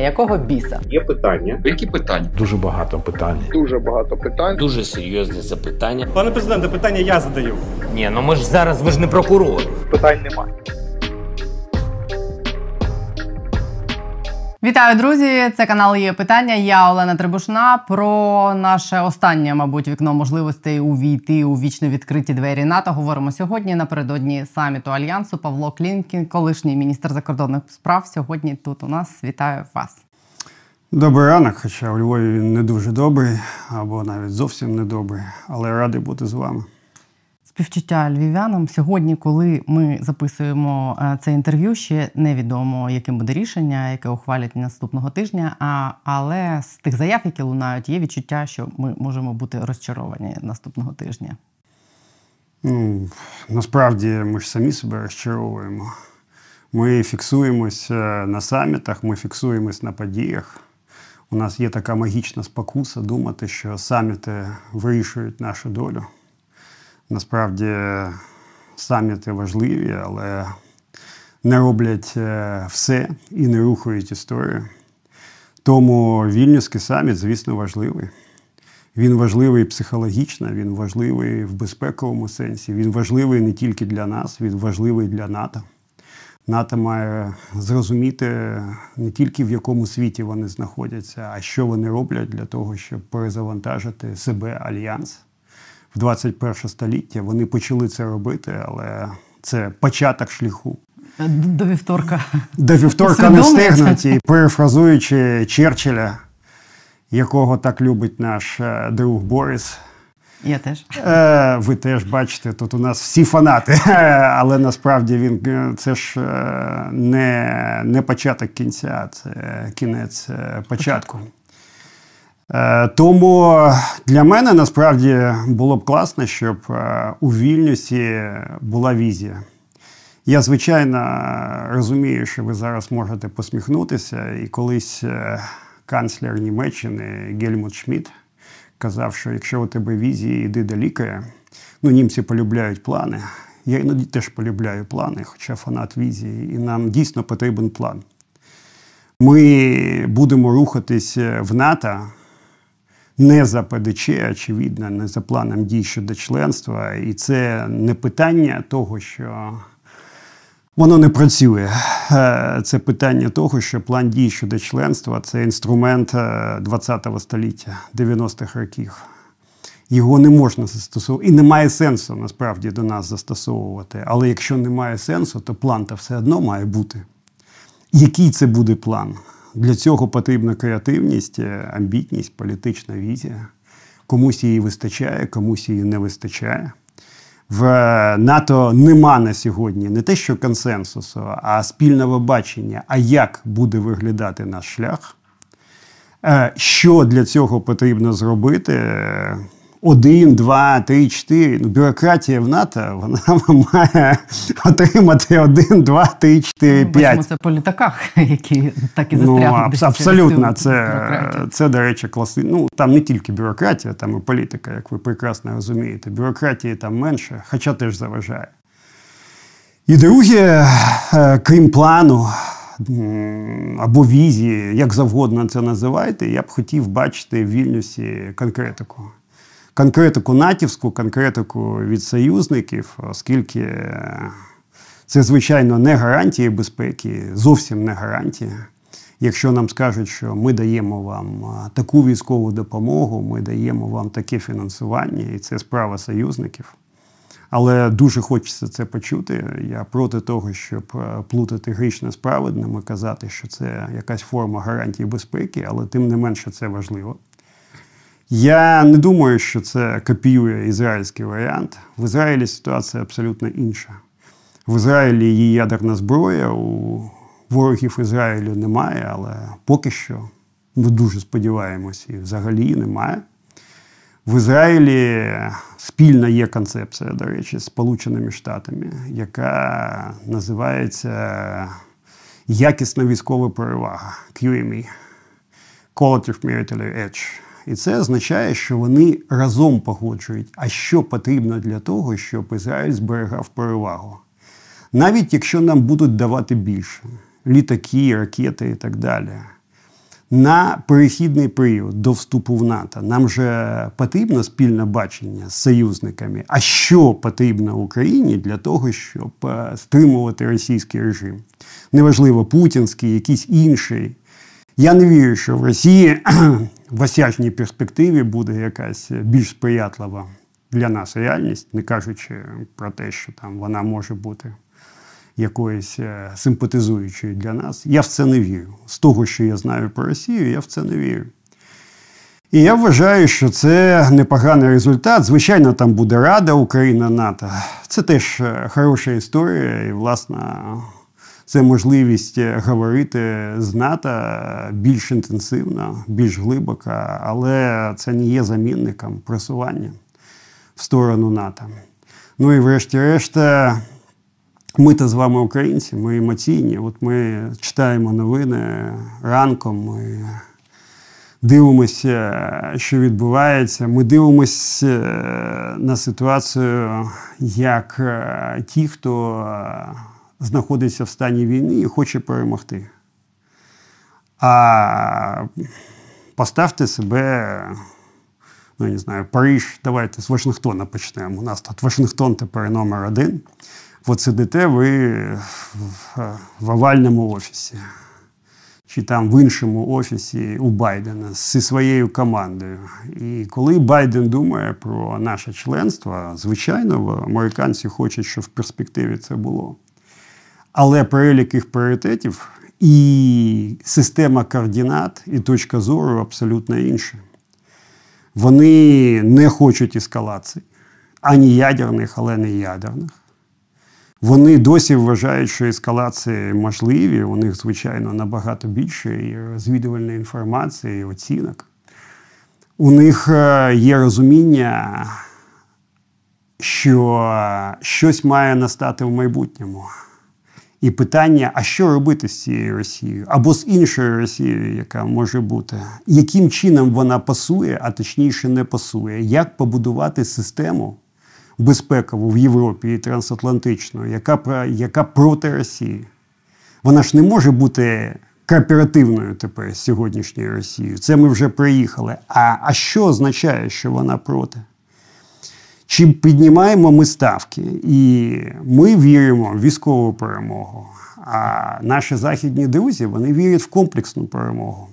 якого біса? Є питання. Які питання? Дуже багато питань. Дуже багато питань. Дуже серйозне запитання. Пане президенте, питання я задаю. Ні, ну ми ж зараз ви ж не прокурор. Питань немає. Вітаю, друзі! Це канал є питання. Я Олена Требушна. Про наше останнє, мабуть, вікно можливостей увійти у вічно відкриті двері НАТО. Говоримо сьогодні напередодні саміту альянсу. Павло Клінкін, колишній міністр закордонних справ. Сьогодні тут у нас вітаю вас. Добрий ранок, хоча у Львові він не дуже добрий, або навіть зовсім не добрий, але радий бути з вами. Співчуття львів'янам сьогодні, коли ми записуємо е, це інтерв'ю, ще невідомо, яким буде рішення, яке ухвалять наступного тижня. А, Але з тих заяв, які лунають, є відчуття, що ми можемо бути розчаровані наступного тижня. Ну, насправді ми ж самі себе розчаровуємо. Ми фіксуємось е, на самітах, ми фіксуємось на подіях. У нас є така магічна спокуса думати, що саміти вирішують нашу долю. Насправді саміти важливі, але не роблять е, все і не рухають історію. Тому вільнюський саміт, звісно, важливий. Він важливий психологічно, він важливий в безпековому сенсі. Він важливий не тільки для нас, він важливий для НАТО. НАТО має зрозуміти не тільки в якому світі вони знаходяться, а що вони роблять для того, щоб перезавантажити себе альянс в 21 століття. Вони почали це робити, але це початок шляху. До вівторка. До вівторка не стигнуть. І перефразуючи Черчилля, якого так любить наш е, друг Борис. Я теж. Е, ви теж бачите, тут у нас всі фанати, але насправді він е, це ж не не початок кінця, це кінець початку. Тому для мене насправді було б класно, щоб у Вільнюсі була візія. Я, звичайно, розумію, що ви зараз можете посміхнутися, і колись канцлер Німеччини Гельмут Шмідт казав, що якщо у тебе візії, йди до лікаря. Ну, німці полюбляють плани. Я іноді теж полюбляю плани, хоча фанат візії, і нам дійсно потрібен план. Ми будемо рухатись в НАТО не за ПДЧ, очевидно, не за планом дій щодо членства. І це не питання того, що воно не працює. Е, це питання того, що план дій щодо членства це інструмент ХХ е, століття, 90-х років. Його не можна застосовувати. І немає сенсу насправді до нас застосовувати. Але якщо немає сенсу, то план то все одно має бути. Який це буде план? Для цього потрібна креативність, е, амбітність, політична візія. Комусь її вистачає, комусь її не вистачає. В НАТО нема на сьогодні не те, що консенсусу, а спільного бачення, а як буде виглядати наш шлях. Е, що для цього потрібно зробити? Один, два, три, чотири. Ну, бюрократія в НАТО вона має отримати один, два, три, чотири, ну, п'ять. Це по літаках, які так і застрягли. Ну, абсолютно, це, це, до речі, класи. Ну там не тільки бюрократія, там і політика, як ви прекрасно розумієте. Бюрократії там менше, хоча теж заважає. І друге, е, крім плану. Або візії, як завгодно це називайте, я б хотів бачити в Вільнюсі конкретику конкретику натівську, конкретику від союзників, оскільки це, звичайно, не гарантії безпеки, зовсім не гарантія. Якщо нам скажуть, що ми даємо вам таку військову допомогу, ми даємо вам таке фінансування, і це справа союзників. Але дуже хочеться це почути. Я проти того, щоб плутати грішне з і казати, що це якась форма гарантії безпеки, але тим не менше це важливо. Я не думаю, що це копіює ізраїльський варіант. В Ізраїлі ситуація абсолютно інша. В Ізраїлі є ядерна зброя, у ворогів Ізраїлю немає, але поки що ми дуже сподіваємося, і взагалі немає. В Ізраїлі спільна є концепція, до речі, з Сполученими Штатами, яка називається якісна військова перевага QME Qualitative Military Edge. І це означає, що вони разом погоджують, а що потрібно для того, щоб Ізраїль зберігав перевагу. Навіть якщо нам будуть давати більше літаки, ракети і так далі. на перехідний період до вступу в НАТО нам же потрібно спільне бачення з союзниками. А що потрібно Україні для того, щоб е, стримувати російський режим? Неважливо, путінський, якийсь інший. Я не вірю, що в Росії в осяжній перспективі буде якась більш сприятлива для нас реальність, не кажучи про те, що там вона може бути якоюсь е, симпатизуючою для нас. Я в це не вірю. З того, що я знаю про Росію, я в це не вірю. І я вважаю, що це непоганий результат. Звичайно, там буде Рада Україна НАТО. Це теж е, хороша історія, і, власне, це можливість е, говорити з НАТО більш інтенсивно, більш глибоко, але це не є замінником просування в сторону НАТО. Ну і врешті-решт, ми то з вами українці, ми емоційні. От ми читаємо новини ранком, ми дивимося, що відбувається. Ми дивимося е, на ситуацію як е, ті, хто знаходиться в стані війни і хоче перемогти. А поставте себе, ну я не знаю, Париж, давайте з Вашингтона почнемо. У нас тут Вашингтон тепер номер один. От сидите ви в овальному офісі, чи там в іншому офісі у Байдена зі своєю командою. І коли Байден думає про наше членство, звичайно, американці хочуть, щоб в перспективі це було. Але перелік їх пріоритетів і система координат, і точка зору абсолютно інша. Вони не хочуть ескалації, ані ядерних, але не ядерних. Вони досі вважають, що ескалації можливі. У них, звичайно, набагато більше і розвідувальної інформації, і оцінок. У них е, є розуміння, що щось має настати в майбутньому. І питання: а що робити з цією Росією або з іншою Росією, яка може бути, яким чином вона пасує, а точніше не пасує, як побудувати систему безпекову в Європі і трансатлантичну, яка яка проти Росії? Вона ж не може бути кооперативною тепер з сьогоднішньою Росією. Це ми вже приїхали. А, А що означає, що вона проти? Чи піднімаємо ми ставки, і ми віримо в військову перемогу. А наші західні друзі вони вірять в комплексну перемогу.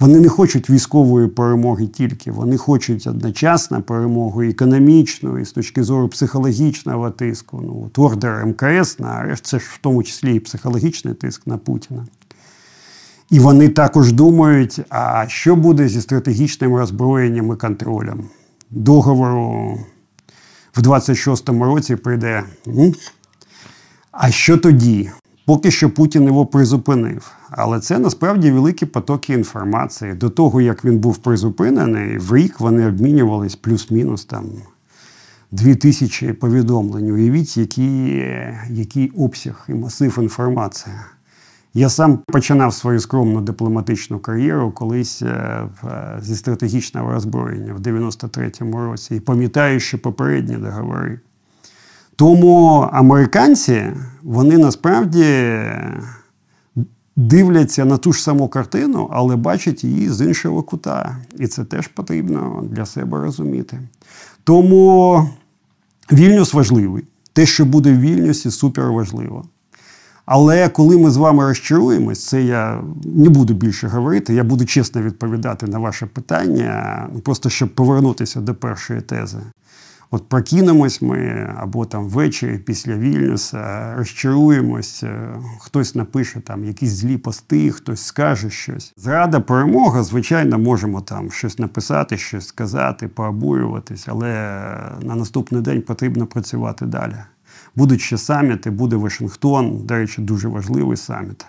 Вони не хочуть військової перемоги тільки, вони хочуть одночасно перемогу економічну і з точки зору психологічного тиску. Ну, от ордер МКС на арешт, це ж в тому числі і психологічний тиск на Путіна. І вони також думають, а що буде зі стратегічним роззброєнням і контролем договору в 26-му році прийде. А що тоді? Поки що Путін його призупинив. Але це насправді великі потоки інформації. До того, як він був призупинений, в рік вони обмінювались плюс-мінус там дві тисячі повідомлень. Уявіть, який, який обсяг і масив інформації. Я сам починав свою скромну дипломатичну кар'єру колись е, е, зі стратегічного роззброєння в 93-му році і пам'ятаю, що попередні договори. Тому американці вони насправді дивляться на ту ж саму картину, але бачать її з іншого кута. І це теж потрібно для себе розуміти. Тому Вільнюс важливий. Те, що буде в Вільнюсі, супер важливо. Але коли ми з вами розчаруємось, це я не буду більше говорити, я буду чесно відповідати на ваше питання, просто щоб повернутися до першої тези. От прокинемось ми або там ввечері після Вільнюса, розчаруємось, е, хтось напише там якісь злі пости, хтось скаже щось. Зрада перемога, звичайно, можемо там щось написати, щось сказати, пообурюватись, але на наступний день потрібно працювати далі. Будуть ще саміти, буде Вашингтон, до речі, дуже важливий саміт.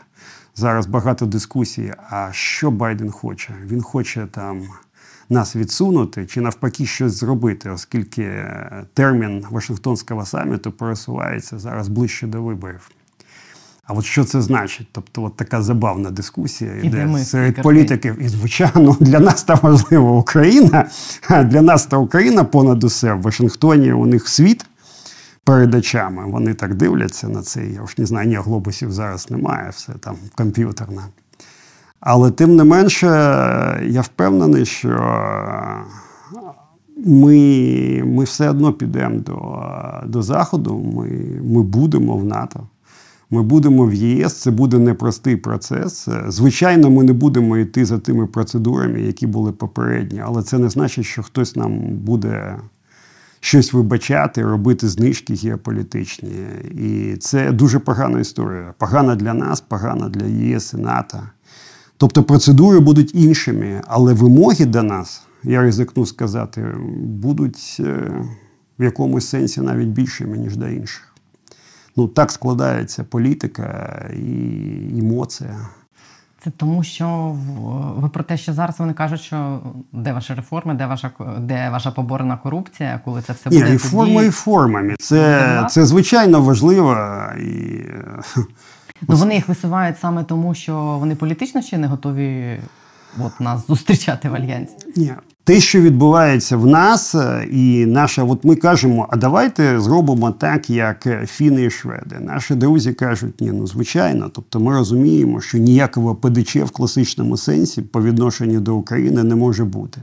Зараз багато дискусій. А що Байден хоче? Він хоче там нас відсунути чи навпаки щось зробити, оскільки термін Вашингтонського саміту пересувається зараз ближче до виборів. А от що це значить? Тобто, от така забавна дискусія йде серед політиків. І, звичайно, для нас та важлива Україна. Для нас та Україна понад усе в Вашингтоні у них світ передачами. Вони так дивляться на це. Я ж не знаю, ні глобусів зараз немає, все там комп'ютерне. Але тим не менше, я впевнений, що ми ми все одно підемо до до Заходу, ми, ми будемо в НАТО. Ми будемо в ЄС, це буде непростий процес. Звичайно, ми не будемо йти за тими процедурами, які були попередні, але це не значить, що хтось нам буде щось вибачати, робити знижки геополітичні. І це дуже погана історія. Погана для нас, погана для ЄС і НАТО. Тобто процедури будуть іншими, але вимоги до нас, я ризикну сказати, будуть е, в якомусь сенсі навіть більшими, ніж до інших. Ну, так складається політика і емоція. Це тому, що ви про те, що зараз вони кажуть, що де ваші реформи, де ваша де ваша поборена корупція, коли це все буде. Ні, реформи і формами. Це це звичайно важливо. І... Ну вони їх висувають саме тому, що вони політично ще не готові от нас зустрічати в альянсі. Ні, те, що відбувається в нас, е, і наша, от ми кажемо, а давайте зробимо так, як фіни і шведи. Наші друзі кажуть, ні, ну звичайно. Тобто ми розуміємо, що ніякого ПДЧ в класичному сенсі по відношенню до України не може бути.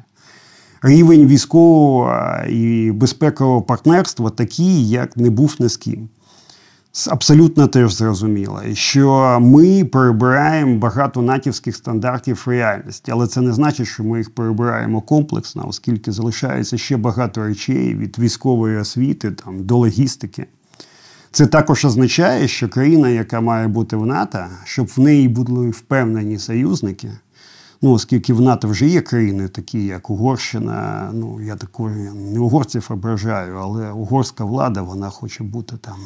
Рівень військового е, і безпекового партнерства такий, як не був ні з ким абсолютно теж зрозуміло, що ми перебираємо багато натівських стандартів реальності, але це не значить, що ми їх перебираємо комплексно, оскільки залишається ще багато речей від військової освіти там, до логістики. Це також означає, що країна, яка має бути в НАТО, щоб в неї були впевнені союзники. Ну, оскільки в НАТО вже є країни, такі як Угорщина, ну я такої не угорців ображаю, але угорська влада вона хоче бути там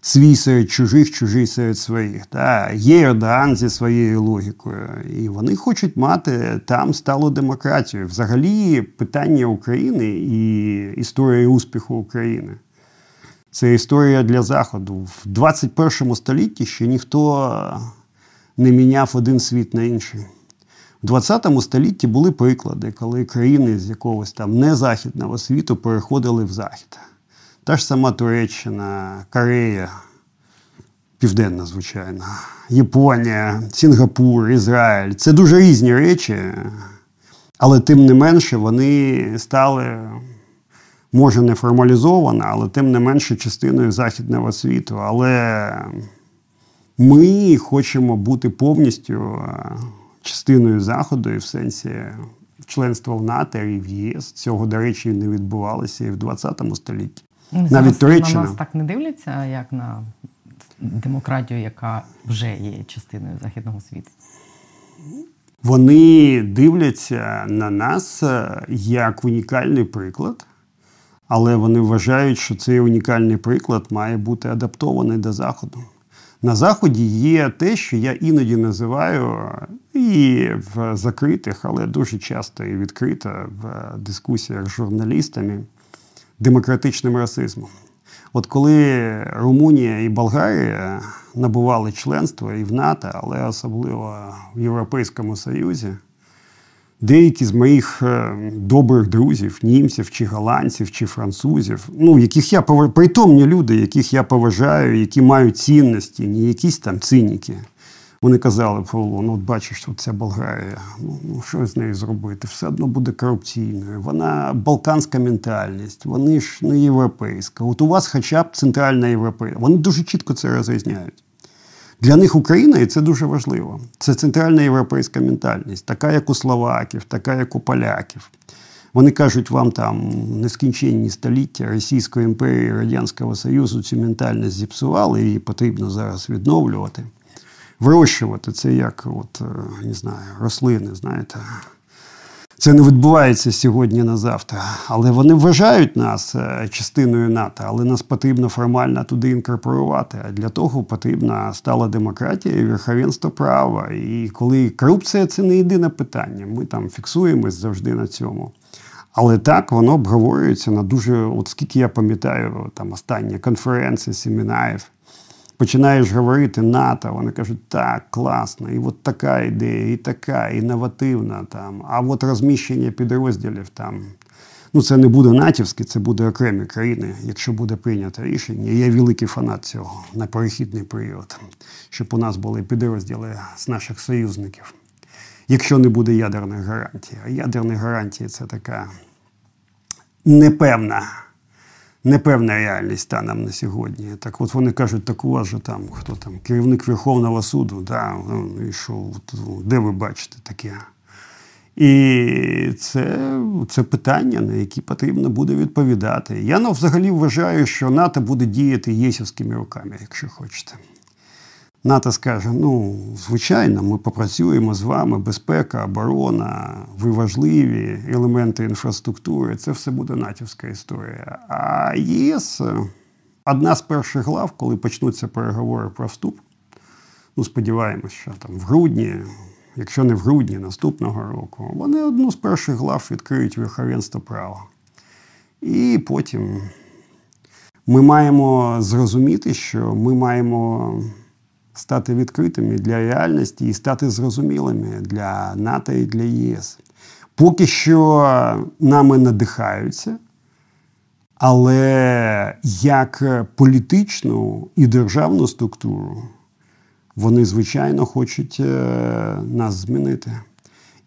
свій серед чужих, чужий серед своїх. Та Є Ердоган зі своєю логікою, і вони хочуть мати там сталу демократію. Взагалі, питання України і історія успіху України. Це історія для Заходу. В 21 столітті ще ніхто не міняв один світ на інший. В 20 столітті були приклади, коли країни з якогось там незахідного світу переходили в Захід. Та ж сама Туреччина, Корея, Південна, звичайно, Японія, Сінгапур, Ізраїль це дуже різні речі, але тим не менше вони стали, може, не формалізовано, але тим не менше частиною західного світу. Але ми хочемо бути повністю частиною Заходу і в сенсі членства в НАТО і в ЄС. Цього, до речі, не відбувалося і в 20 столітті. Ну, Навіть Туреччина. на нас так не дивляться, як на демократію, яка вже є частиною західного світу. Вони дивляться на нас е, як унікальний приклад, але вони вважають, що цей унікальний приклад має бути адаптований до Заходу. На Заході є те, що я іноді називаю і в закритих, але дуже часто і відкрито в дискусіях з журналістами демократичним расизмом. От коли Румунія і Болгарія набували членство і в НАТО, але особливо в Європейському Союзі, деякі з моїх е, добрих друзів, німців, чи голландців, чи французів, ну, яких я притомні люди, яких я поважаю, які мають цінності, не якісь там циніки. Вони казали, Павло, ну от бачиш, от ця Болгарія, ну, ну що з нею зробити? Все одно буде корупційною. Вона балканська ментальність, вони ж не європейська. От у вас хоча б центральна європейська. Вони дуже чітко це розрізняють. Для них Україна, і це дуже важливо. Це центральна європейська ментальність, така, як у словаків, така, як у поляків. Вони кажуть, вам там нескінченні століття Російської імперії, Радянського Союзу цю ментальність зіпсували, її потрібно зараз відновлювати вирощувати це як от, е, не знаю, рослини, знаєте. Це не відбувається сьогодні на завтра. Але вони вважають нас е, частиною НАТО, але нас потрібно формально туди інкорпорувати. А для того потрібна стала демократія і верховенство права. І коли корупція це не єдине питання. Ми там фіксуємось завжди на цьому. Але так воно обговорюється на дуже, от скільки я пам'ятаю, там останні конференції, семінарів починаєш говорити НАТО, вони кажуть, так, класно, і от така ідея, і така, інновативна там. А от розміщення підрозділів там. Ну, це не буде натівське, це буде окремі країни, якщо буде прийнято рішення. Я великий фанат цього на перехідний період, щоб у нас були підрозділи з наших союзників. якщо не буде ядерних гарантій. А ядерні гарантії це така непевна. Непевна реальність станом на сьогодні. Так от вони кажуть, так у вас же там хто там, керівник Верховного суду, да, ну, і що, де ви бачите таке? І це це питання, на які потрібно буде відповідати. Я ну, взагалі вважаю, що НАТО буде діяти єсівськими руками, якщо хочете. НАТО скаже: ну, звичайно, ми попрацюємо з вами, безпека, оборона, ви важливі елементи інфраструктури. Це все буде натівська історія. А ЄС одна з перших глав, коли почнуться переговори про вступ. Ну, сподіваємось, що там в грудні, якщо не в грудні наступного року, вони одну з перших глав відкриють верховенство права. І потім ми маємо зрозуміти, що ми маємо стати відкритими для реальності і стати зрозумілими для НАТО і для ЄС. Поки що нами надихаються, але як політичну і державну структуру вони, звичайно, хочуть е, нас змінити.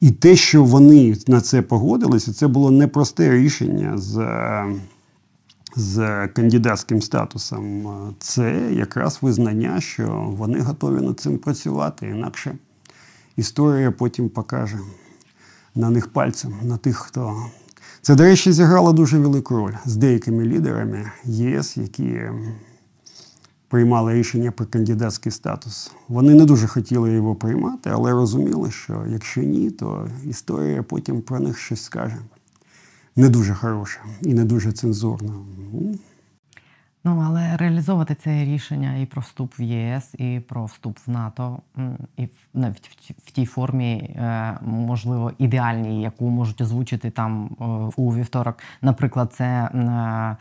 І те, що вони на це погодилися, це було непросте рішення з з кандидатським статусом, це якраз визнання, що вони готові над цим працювати. Інакше історія потім покаже на них пальцем, на тих, хто. Це, до речі, зіграло дуже велику роль з деякими лідерами ЄС, які приймали рішення про кандидатський статус. Вони не дуже хотіли його приймати, але розуміли, що якщо ні, то історія потім про них щось скаже не дуже хороша і не дуже цензурна. Ну, але реалізовувати це рішення і про вступ в ЄС, і про вступ в НАТО, і навіть в тій формі, е, можливо, ідеальній, яку можуть озвучити там е, у вівторок. Наприклад, це е,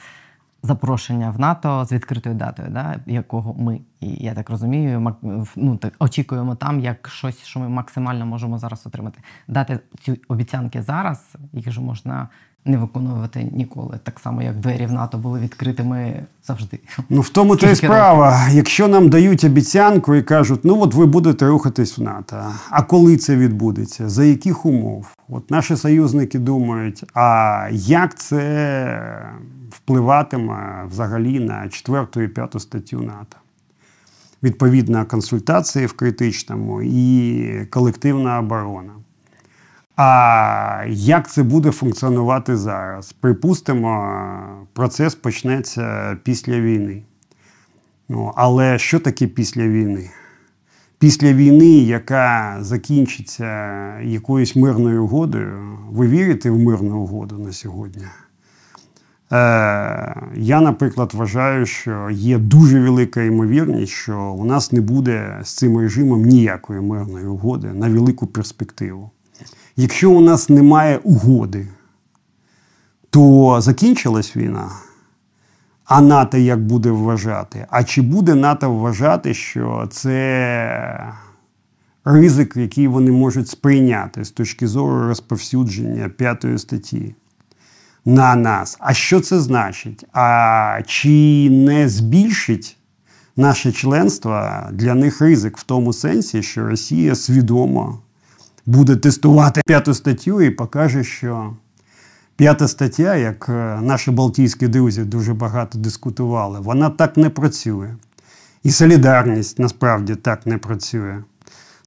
запрошення в НАТО з відкритою датою, да, якого ми, і я так розумію, ну, так, очікуємо там як щось, що ми максимально можемо зараз отримати. Дати ці обіцянки зараз, їх же можна не виконувати ніколи, так само як двері в НАТО були відкритими завжди. Ну в тому то і справа. Років? Якщо нам дають обіцянку і кажуть, ну от ви будете рухатись в НАТО. А коли це відбудеться? За яких умов? От наші союзники думають, а як це впливатиме взагалі на четверту і п'яту статтю НАТО? Відповідна консультації в критичному і колективна оборона. А як це буде функціонувати зараз? Припустимо, процес почнеться після війни. Ну, Але що таке після війни? Після війни, яка закінчиться якоюсь мирною угодою, ви вірите в мирну угоду на сьогодні? Е, Я, наприклад, вважаю, що є дуже велика ймовірність, що у нас не буде з цим режимом ніякої мирної угоди на велику перспективу. Якщо у нас немає угоди, то закінчилась війна. А НАТО як буде вважати? А чи буде НАТО вважати, що це ризик, який вони можуть сприйняти з точки зору розповсюдження п'ятої статті на нас? А що це значить? А чи не збільшить наше членство для них ризик в тому сенсі, що Росія свідомо? Буде тестувати п'яту статтю і покаже, що п'ята стаття, як е, наші Балтійські друзі дуже багато дискутували, вона так не працює. І солідарність насправді так не працює.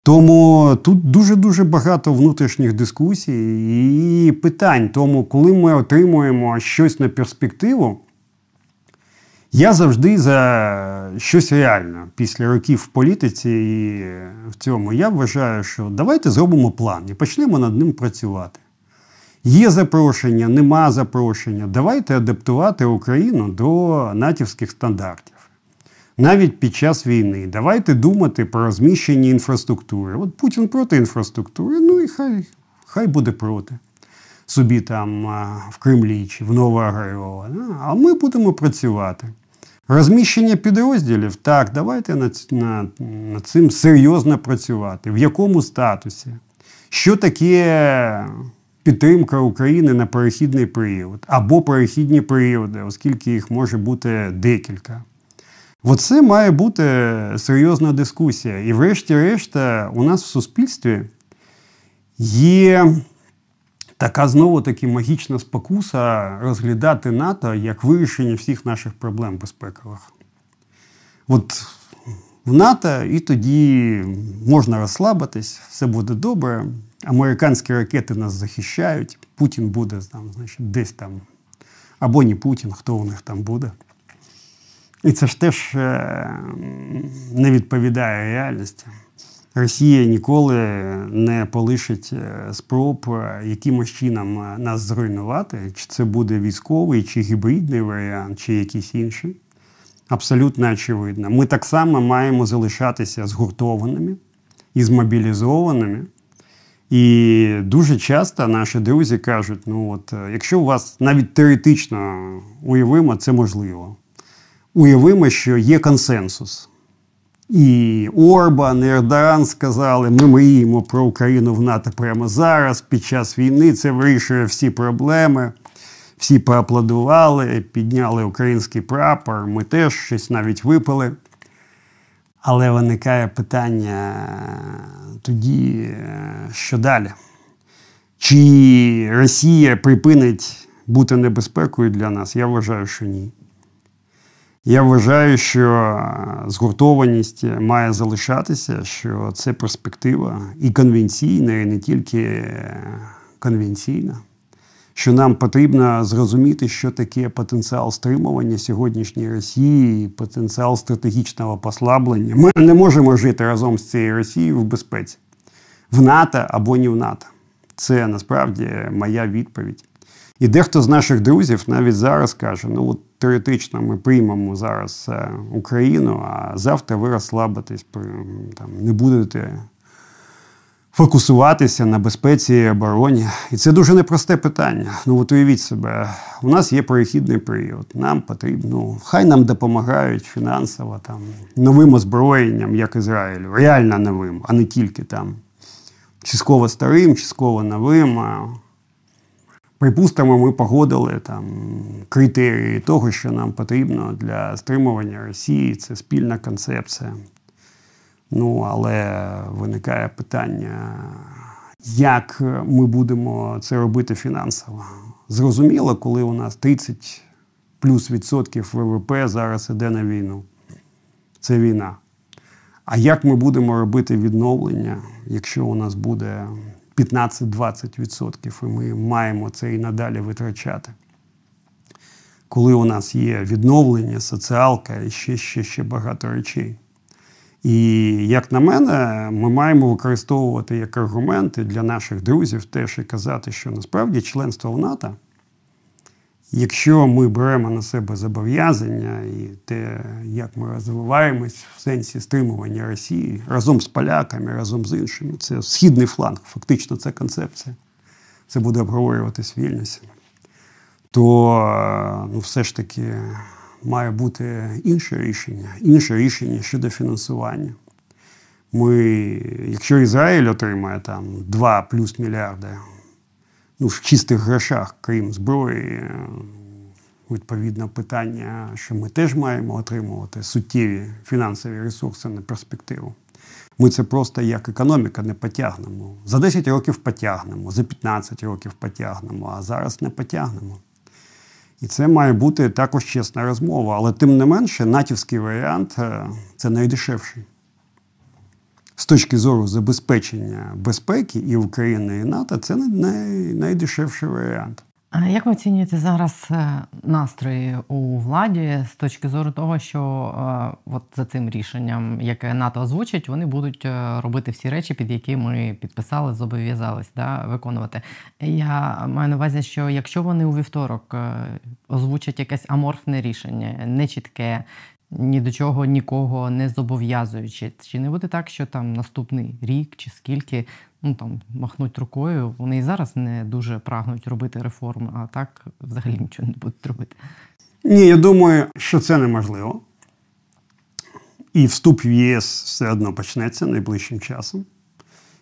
Тому тут дуже-дуже багато внутрішніх дискусій і питань. Тому, коли ми отримуємо щось на перспективу, я завжди за щось реальне після років в політиці і в цьому. Я вважаю, що давайте зробимо план і почнемо над ним працювати. Є запрошення, нема запрошення. Давайте адаптувати Україну до натівських стандартів. Навіть під час війни. Давайте думати про розміщення інфраструктури. От Путін проти інфраструктури, ну і хай, хай буде проти. Собі там в Кремлі чи в Новоаграйово. А ми будемо працювати. Розміщення підрозділів, так, давайте над, над, над цим серйозно працювати. В якому статусі? Що таке підтримка України на перехідний період або перехідні періоди, оскільки їх може бути декілька? Оце має бути серйозна дискусія. І, врешті-решт, у нас в суспільстві Є така знову таки магічна спокуса розглядати НАТО як вирішення всіх наших проблем безпекових. От в НАТО і тоді можна розслабитись, все буде добре. Американські ракети нас захищають, Путін буде там, значить, десь там, або не Путін, хто у них там буде. І це ж теж е, не відповідає реальності. Росія ніколи не полишить е, спроб е, якимось чином нас зруйнувати, чи це буде військовий, чи гібридний варіант, чи якийсь інший. Абсолютно очевидно. Ми так само маємо залишатися згуртованими і змобілізованими. І дуже часто наші друзі кажуть: ну от, якщо у вас навіть теоретично уявимо, це можливо. Уявимо, що є консенсус. І Орбан, і Ердоган сказали, ми мріємо про Україну в НАТО прямо зараз, під час війни. Це вирішує всі проблеми. Всі поаплодували, підняли український прапор, ми теж щось навіть випили. Але виникає питання тоді, що далі? Чи Росія припинить бути небезпекою для нас? Я вважаю, що ні. Я вважаю, що згуртованість має залишатися, що це перспектива і конвенційна, і не тільки конвенційна. Що нам потрібно зрозуміти, що таке потенціал стримування сьогоднішньої Росії, потенціал стратегічного послаблення. Ми не можемо жити разом з цією Росією в безпеці, в НАТО або не в НАТО. Це насправді моя відповідь. І дехто з наших друзів навіть зараз каже: ну от теоретично ми приймемо зараз е, Україну, а завтра ви розслабитесь, там, не будете фокусуватися на безпеці і обороні. І це дуже непросте питання. Ну от уявіть себе, у нас є перехідний період. Нам потрібно, ну, хай нам допомагають фінансово там новим озброєнням, як Ізраїлю, реально новим, а не тільки там частково старим, частково новим. Припустимо, ми погодили там критерії того, що нам потрібно для стримування Росії. Це спільна концепція. Ну, але виникає питання, як ми будемо це робити фінансово. Zрозуміло, коли у нас 30 плюс відсотків ВВП зараз іде на війну. Це війна. А як ми будемо робити відновлення, якщо у нас буде 15-20% і ми маємо це і надалі витрачати? Коли у нас є відновлення, соціалка і ще, ще, ще багато речей. І як на мене, ми маємо використовувати як аргументи для наших друзів теж і казати, що насправді членство в НАТО, якщо ми беремо на себе зобов'язання і те, як ми розвиваємось в сенсі стримування Росії разом з поляками, разом з іншими, це східний фланг, фактично це концепція. Це буде обговорюватись в Вільнюсі, то ну, все ж таки має бути інше рішення, інше рішення щодо фінансування. Ми, Якщо Ізраїль отримає там 2 плюс мільярди ну, в чистих грошах, крім зброї, відповідно питання, що ми теж маємо отримувати суттєві фінансові ресурси на перспективу. Ми це просто як економіка не потягнемо. За 10 років потягнемо, за 15 років потягнемо, а зараз не потягнемо. І це має бути також чесна розмова. Але тим не менше, натівський варіант е, це найдешевший. З точки зору забезпечення безпеки і України, і НАТО це най, найдешевший варіант. А як ви оцінюєте зараз е, настрої у владі з точки зору того, що е, от за цим рішенням, яке НАТО озвучить, вони будуть е, робити всі речі, під які ми підписали, зобов'язались да, виконувати? Я маю на увазі, що якщо вони у вівторок озвучать якесь аморфне рішення, нечітке, ні до чого нікого не зобов'язуючи. Чи не буде так, що там наступний рік чи скільки ну там махнуть рукою? Вони і зараз не дуже прагнуть робити реформи, а так взагалі нічого не будуть робити. Ні, я думаю, що це неможливо. І вступ в ЄС все одно почнеться найближчим часом.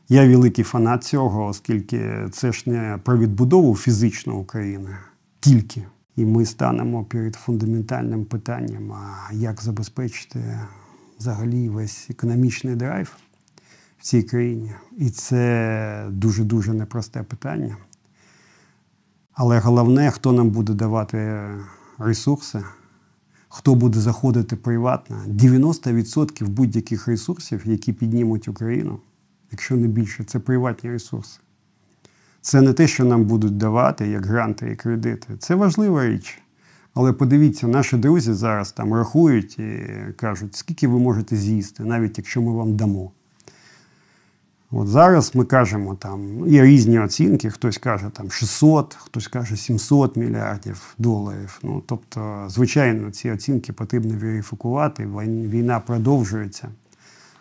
Я великий фанат цього, оскільки це ж не про відбудову фізичної України тільки. І ми станемо перед фундаментальним питанням, а як забезпечити взагалі весь економічний драйв, в цій країні. І це дуже-дуже непросте питання. Але головне, хто нам буде давати ресурси, хто буде заходити приватно. 90% будь-яких ресурсів, які піднімуть Україну, якщо не більше, це приватні ресурси. Це не те, що нам будуть давати як гранти і кредити. Це важлива річ. Але подивіться, наші друзі зараз там рахують і кажуть, скільки ви можете з'їсти, навіть якщо ми вам дамо. От зараз ми кажемо, там є різні оцінки, хтось каже там 600, хтось каже 700 мільярдів доларів. Ну, Тобто, звичайно, ці оцінки потрібно верифікувати, війна продовжується.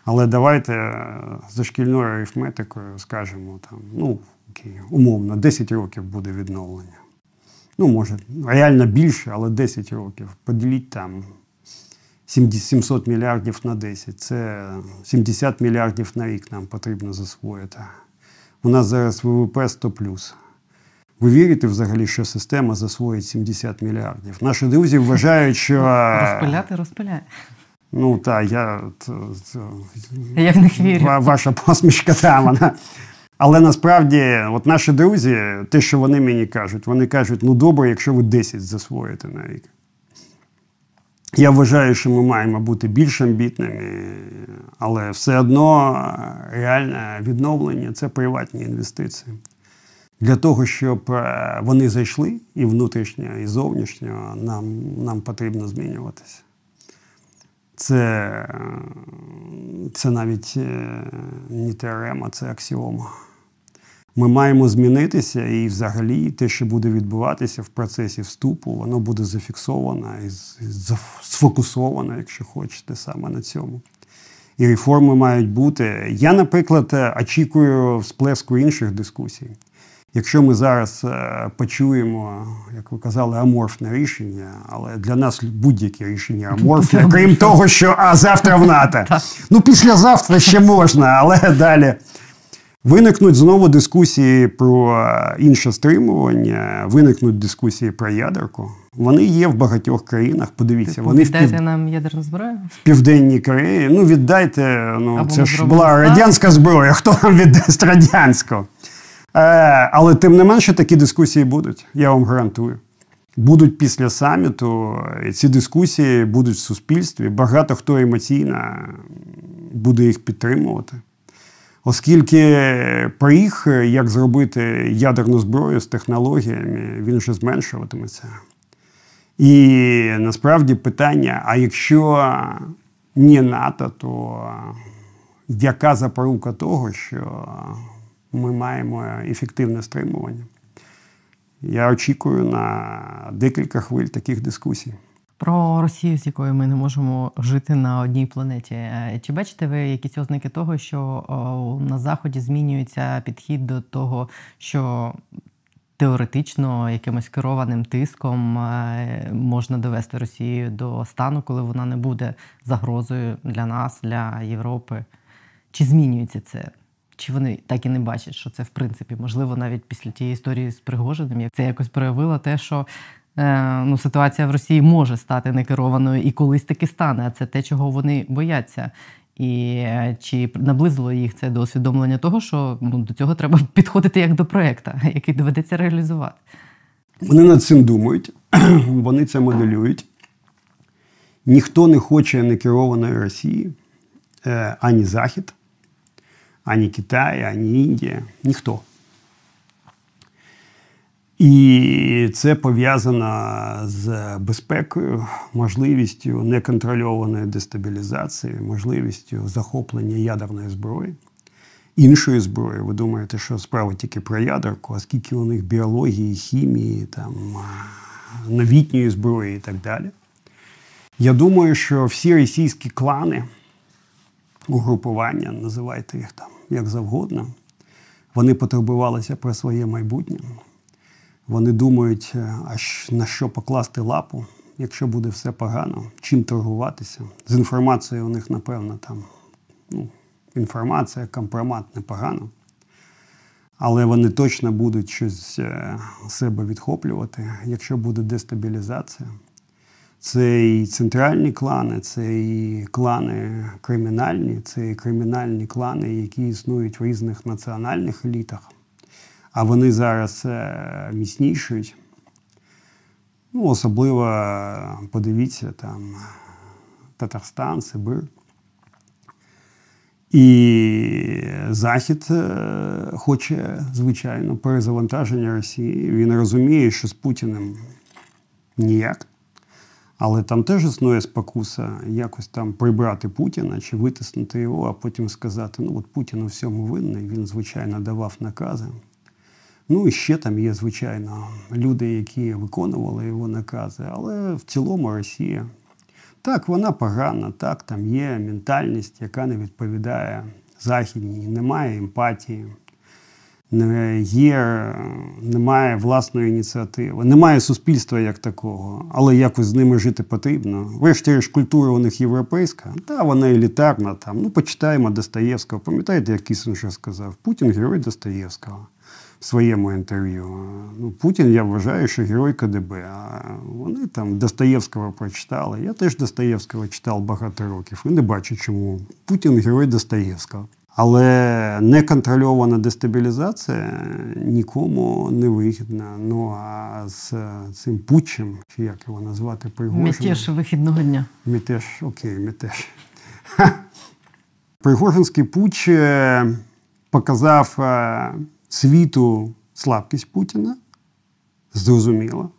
Але давайте е, за шкільною арифметикою скажемо, там, ну, окей, умовно, 10 років буде відновлення. Ну, може, реально більше, але 10 років. Поділіть там 700 мільярдів на 10. Це 70 мільярдів на рік нам потрібно засвоїти. У нас зараз ВВП 100 Ви вірите взагалі, що система засвоїть 70 мільярдів? Наші друзі вважають, що. Розпиляти розпиляє. Ну так, я я в них вірю. Ваша посмішка там вона. Але насправді, от наші друзі, те, що вони мені кажуть, вони кажуть, ну добре, якщо ви 10 засвоїте на рік. Я вважаю, що ми маємо бути більш амбітними, але все одно реальне відновлення це приватні інвестиції. Для того, щоб е, вони зайшли і внутрішньо, і зовнішньо, нам, нам потрібно змінюватися. Це це навіть е, не теорема, це аксіома. Ми маємо змінитися, і взагалі те, що буде відбуватися в процесі вступу, воно буде зафіксовано і сфокусовано, якщо хочете, саме на цьому. І реформи мають бути. Я, наприклад, очікую всплеску інших дискусій. Якщо ми зараз е, почуємо, як ви казали, аморфне рішення, але для нас будь-яке рішення аморфне, крім того, що а завтра в НАТО. Ну, післязавтра ще можна, але далі. Виникнуть знову дискусії про е, інше стримування, виникнуть дискусії про ядерку. Вони є в багатьох країнах. Подивіться, типу, вони віддайте пів... нам ядерну зброю в південній Кореї. Ну віддайте. Ну Або це ж була радянська зброя. Хто нам віддасть радянську? Е, але тим не менше такі дискусії будуть. Я вам гарантую. Будуть після саміту. І ці дискусії будуть в суспільстві. Багато хто емоційно буде їх підтримувати. Оскільки поріг, як зробити ядерну зброю з технологіями, він вже зменшуватиметься. І насправді питання: а якщо не НАТО, то яка запорука того, що ми маємо ефективне стримування? Я очікую на декілька хвиль таких дискусій. Про Росію, з якою ми не можемо жити на одній планеті. Е, чи бачите ви якісь ознаки того, що на Заході змінюється підхід до того, що теоретично якимось керованим тиском е, можна довести Росію до стану, коли вона не буде загрозою для нас, для Європи? Чи змінюється це? Чи вони так і не бачать, що це в принципі можливо навіть після тієї історії з Пригожиним, це якось проявило те, що ну, ситуація в Росії може стати некерованою і колись таки стане. А це те, чого вони бояться. І е, чи наблизило їх це до усвідомлення того, що ну, до цього треба підходити як до проєкту, який доведеться реалізувати? Вони над цим думають, вони це моделюють. Ніхто не хоче некерованої Росії, е, ані Захід, ані Китай, ані Індія. Ніхто. І це пов'язано з безпекою, можливістю неконтрольованої дестабілізації, можливістю захоплення ядерної зброї, іншої зброї. Ви думаєте, що справа тільки про ядерку, а скільки у них біології, хімії, там, новітньої зброї і так далі. Я думаю, що всі російські клани, угрупування, називайте їх там як завгодно, вони потурбувалися про своє майбутнє. Вони думають, е, а на що покласти лапу, якщо буде все погано, чим торгуватися. З інформацією у них, напевно, там ну, інформація, компромат непогано. Але вони точно будуть щось е, себе відхоплювати, якщо буде дестабілізація. Це і центральні клани, це і клани кримінальні, це і кримінальні клани, які існують в різних національних елітах. А вони зараз е, міцнішують. Ну, Особливо подивіться там Татарстан, Сибир. І Захід е, хоче, звичайно, перезавантаження Росії. Він розуміє, що з Путіним ніяк. Але там теж існує спокуса якось там прибрати Путіна чи витиснути його, а потім сказати: ну от Путін у всьому винний, він, звичайно, давав накази. Ну і ще там є, звичайно, люди, які виконували його накази. Але в цілому Росія. Так, вона погана, так, там є ментальність, яка не відповідає західній, немає емпатії є, немає власної ініціативи, немає суспільства як такого, але якось з ними жити потрібно. Врешті ж культура у них європейська, та вона елітарна. Там. Ну, почитаємо Достоєвського. Пам'ятаєте, як Кісінджер сказав? Путін герой Достоєвського в своєму інтерв'ю. Ну, Путін, я вважаю, що герой КДБ. А вони там Достоєвського прочитали. Я теж Достоєвського читав багато років і не бачу, чому Путін герой Достоєвського. Але неконтрольована дестабілізація нікому не вигідна. Ну а з цим путчем, чи як його назвати, Пригожин... Мятеж вихідного дня. Мятеж, окей, мятеж. Пригожинський путч е, показав е, світу слабкість Путіна, зрозуміло.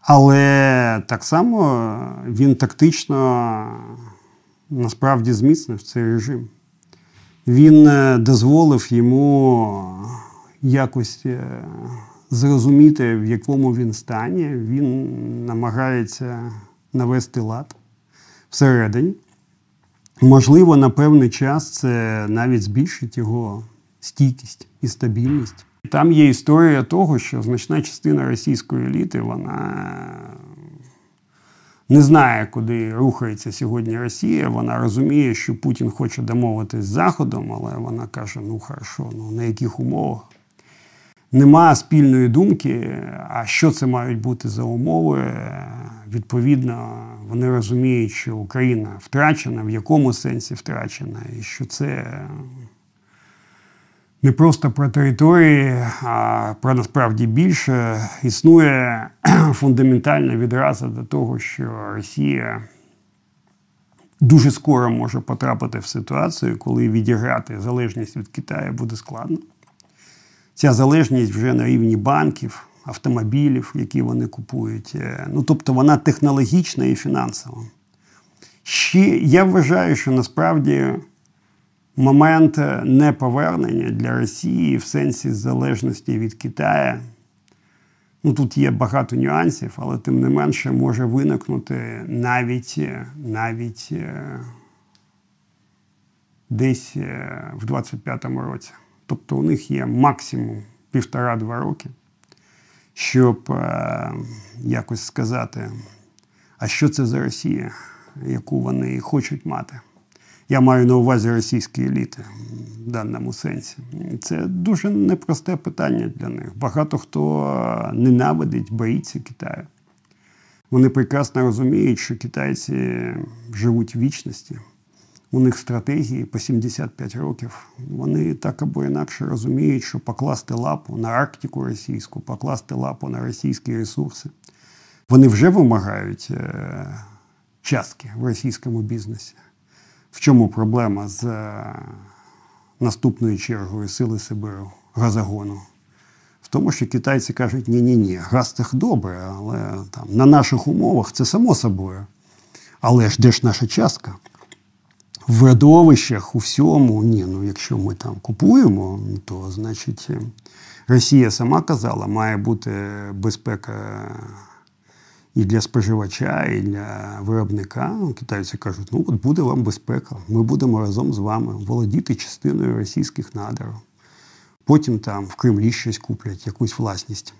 Але так само він тактично насправді зміцнив цей режим він е, дозволив йому якось е, зрозуміти, в якому він стані. Він намагається навести лад всередині. Можливо, на певний час це навіть збільшить його стійкість і стабільність. Там є історія того, що значна частина російської еліти, вона не знає, куди рухається сьогодні Росія. Вона розуміє, що Путін хоче домовитись з Заходом, але вона каже: ну хорошо, ну на яких умовах? Нема спільної думки, а що це мають бути за умови. Відповідно, вони розуміють, що Україна втрачена, в якому сенсі втрачена, і що це не просто про території, а про насправді більше існує фундаментальна відраза до того, що Росія дуже скоро може потрапити в ситуацію, коли відіграти залежність від Китаю буде складно. Ця залежність вже на рівні банків, автомобілів, які вони купують. Е, ну тобто вона технологічна і фінансова. Ще я вважаю, що насправді момент неповернення для Росії в сенсі залежності від Китаю. Ну, Тут є багато нюансів, але тим не менше може виникнути навіть навіть е, десь е, в 25-му році. Тобто у них є максимум півтора-два роки, щоб е, якось сказати, а що це за Росія, яку вони хочуть мати. Я маю на увазі російські еліти в даному сенсі. Це дуже непросте питання для них. Багато хто ненавидить, боїться Китаю. Вони прекрасно розуміють, що китайці живуть в вічності. У них стратегії по 75 років. Вони так або інакше розуміють, що покласти лапу на Арктику російську, покласти лапу на російські ресурси. Вони вже вимагають е, частки в російському бізнесі. В чому проблема з е, наступною чергою сили Сибиру, газогону? В тому, що китайці кажуть, ні-ні-ні, газ це добре, але там, на наших умовах це само собою. Але ж де ж наша частка? В родовищах у всьому, ні, ну якщо ми там купуємо, то значить Росія сама казала, має бути безпека і для споживача, і для виробника. Китайці кажуть, ну от буде вам безпека, ми будемо разом з вами володіти частиною російських надр. Потім там в Кремлі щось куплять, якусь власність.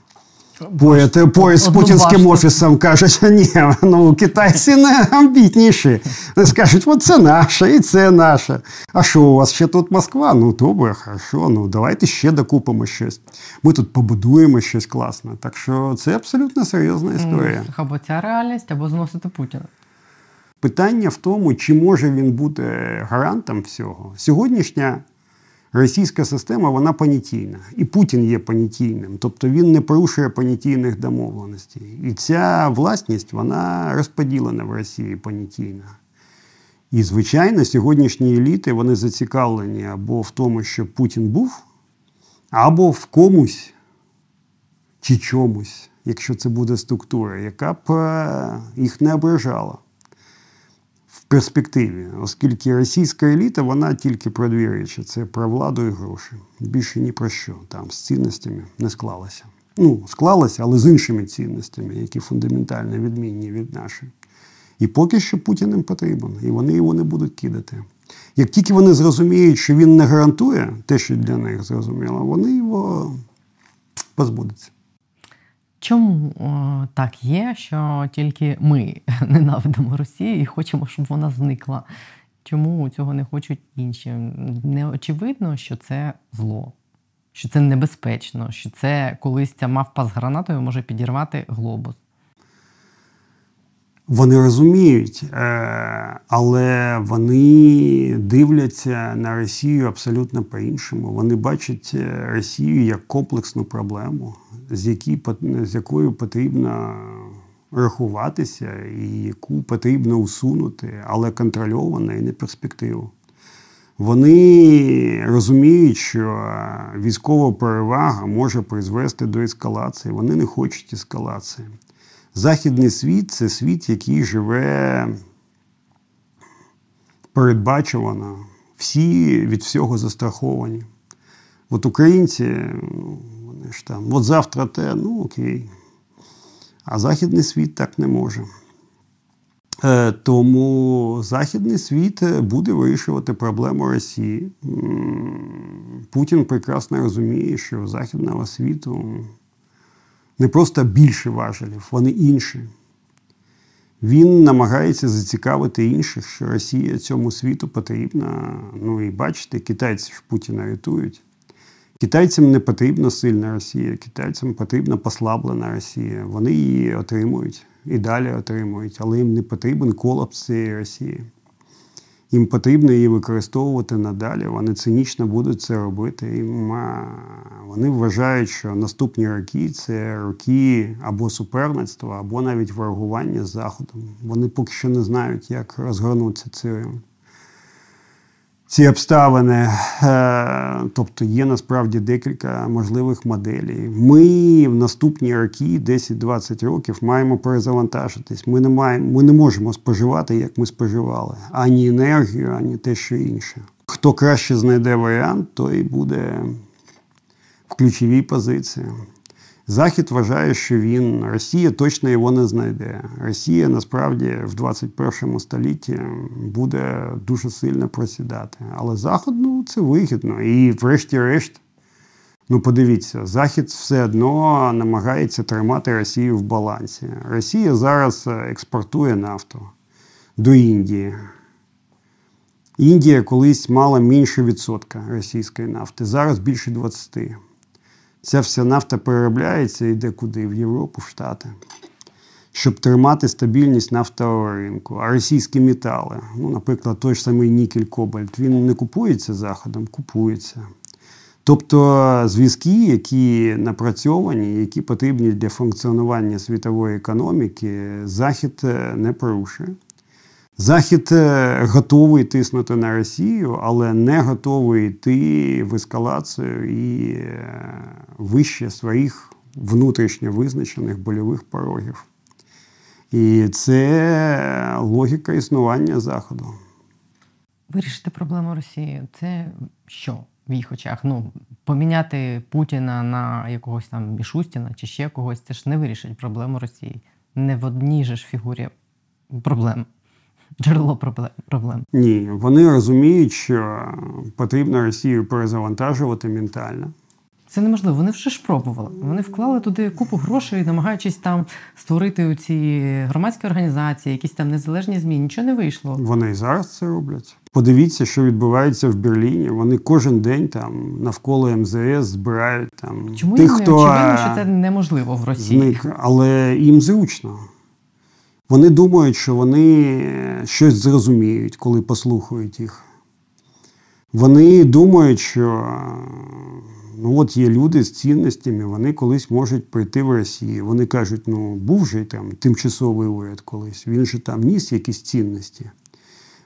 Поряд, поряд з путінським офісом кажуть, ні, ну китайці не амбітніші. Вони скажуть, от це наше і це наше. А що у вас ще тут Москва? Ну добре, хорошо, ну давайте ще докупимо щось. Ми тут побудуємо щось класне. Так що це абсолютно серйозна історія. Або ця реальність, або зносити Путіна. Питання в тому, чи може він бути гарантом всього. Сьогоднішня російська система вона понятійна. І Путін є понятійним. Тобто він не порушує понятійних домовленостей. І ця власність вона розподілена в Росії понятійна. І, звичайно, сьогоднішні еліти вони зацікавлені або в тому, щоб Путін був, або в комусь чи чомусь, якщо це буде структура, яка б е, їх не ображала перспективі, оскільки російська еліта вона тільки про дві речі: це про владу і гроші. Більше ні про що там з цінностями не склалося. Ну, склалося, але з іншими цінностями, які фундаментально відмінні від наших. І поки що Путін їм потрібен, і вони його не будуть кидати. Як тільки вони зрозуміють, що він не гарантує те, що для них зрозуміло, вони його позбудуться. Чому так є, що тільки ми ненавидимо Росію і хочемо, щоб вона зникла? Чому цього не хочуть інші? Не очевидно, що це зло, що це небезпечно, що це колись ця мавпа з гранатою може підірвати глобус. Вони розуміють, е, але вони дивляться на Росію абсолютно по-іншому. Вони бачать е, Росію як комплексну проблему, з які, з якою потрібно рахуватися, і яку потрібно усунути, але контрольовано і не перспективу. Вони розуміють, що військова перевага може призвести до ескалації. Вони не хочуть ескалації. Західний світ це світ, який живе передбачувано, всі від всього застраховані. От українці, вони ж там, от завтра те, ну окей. А Західний світ так не може. Е, тому Західний світ буде вирішувати проблему Росії. Путін прекрасно розуміє, що Західного світу не просто більше важелів, вони інші. Він намагається зацікавити інших, що Росія цьому світу потрібна. Ну і бачите, китайці ж Путіна рятують. Китайцям не потрібна сильна Росія, китайцям потрібна послаблена Росія. Вони її отримують і далі отримують, але їм не потрібен колапс цієї Росії. Їм потрібно її використовувати надалі. Вони цинічно будуть це робити. Їм, Вони вважають, що наступні роки це роки або суперництва, або навіть ворогування з Заходом. Вони поки що не знають, як розгорнутися ці, ці обставини. Е, тобто є насправді декілька можливих моделей. Ми в наступні роки, 10-20 років, маємо перезавантажитись. Ми не маємо, ми не можемо споживати, як ми споживали, ані енергію, ані те, що інше. Хто краще знайде варіант, той буде в ключовій позиції. Захід вважає, що він Росія точно його не знайде. Росія насправді в 21 столітті буде дуже сильно просідати. Але Захід ну, це вигідно. І, врешті-решт, ну подивіться, Захід все одно намагається тримати Росію в балансі. Росія зараз експортує нафту до Індії. Індія колись мала менше відсотка російської нафти, зараз більше 20. Ця вся нафта переробляється і йде куди? В Європу, в Штати. Щоб тримати стабільність нафтового ринку. А російські метали, ну, наприклад, той ж самий нікель Кобальт, він не купується Заходом, купується. Тобто зв'язки, які напрацьовані, які потрібні для функціонування світової економіки, Захід е, не порушує. Захід е, готовий тиснути на Росію, але не готовий йти в ескалацію і е, вище своїх внутрішньо визначених больових порогів. І це логіка існування Заходу. Вирішити проблему Росії це що в їх очах? Ну, поміняти Путіна на якогось там Мішустіна чи ще когось, це ж не вирішить проблему Росії. Не в одній же ж фігурі проблем джерело проблем? Ні, вони розуміють, що потрібно Росію перезавантажувати ментально. Це неможливо. Вони вже ж пробували. Вони вклали туди купу грошей, намагаючись там створити ці громадські організації, якісь там незалежні змі. Нічого не вийшло. Вони і зараз це роблять. Подивіться, що відбувається в Берліні. Вони кожен день там навколо МЗС збирають там Чому тих, їм не хто очевидно, що це неможливо в Росії? зник, але їм зручно. Вони думають, що вони щось зрозуміють, коли послухають їх. Вони думають, що ну от є люди з цінностями, вони колись можуть прийти в Росію. Вони кажуть, ну був же там тимчасовий уряд колись, він же там ніс якісь цінності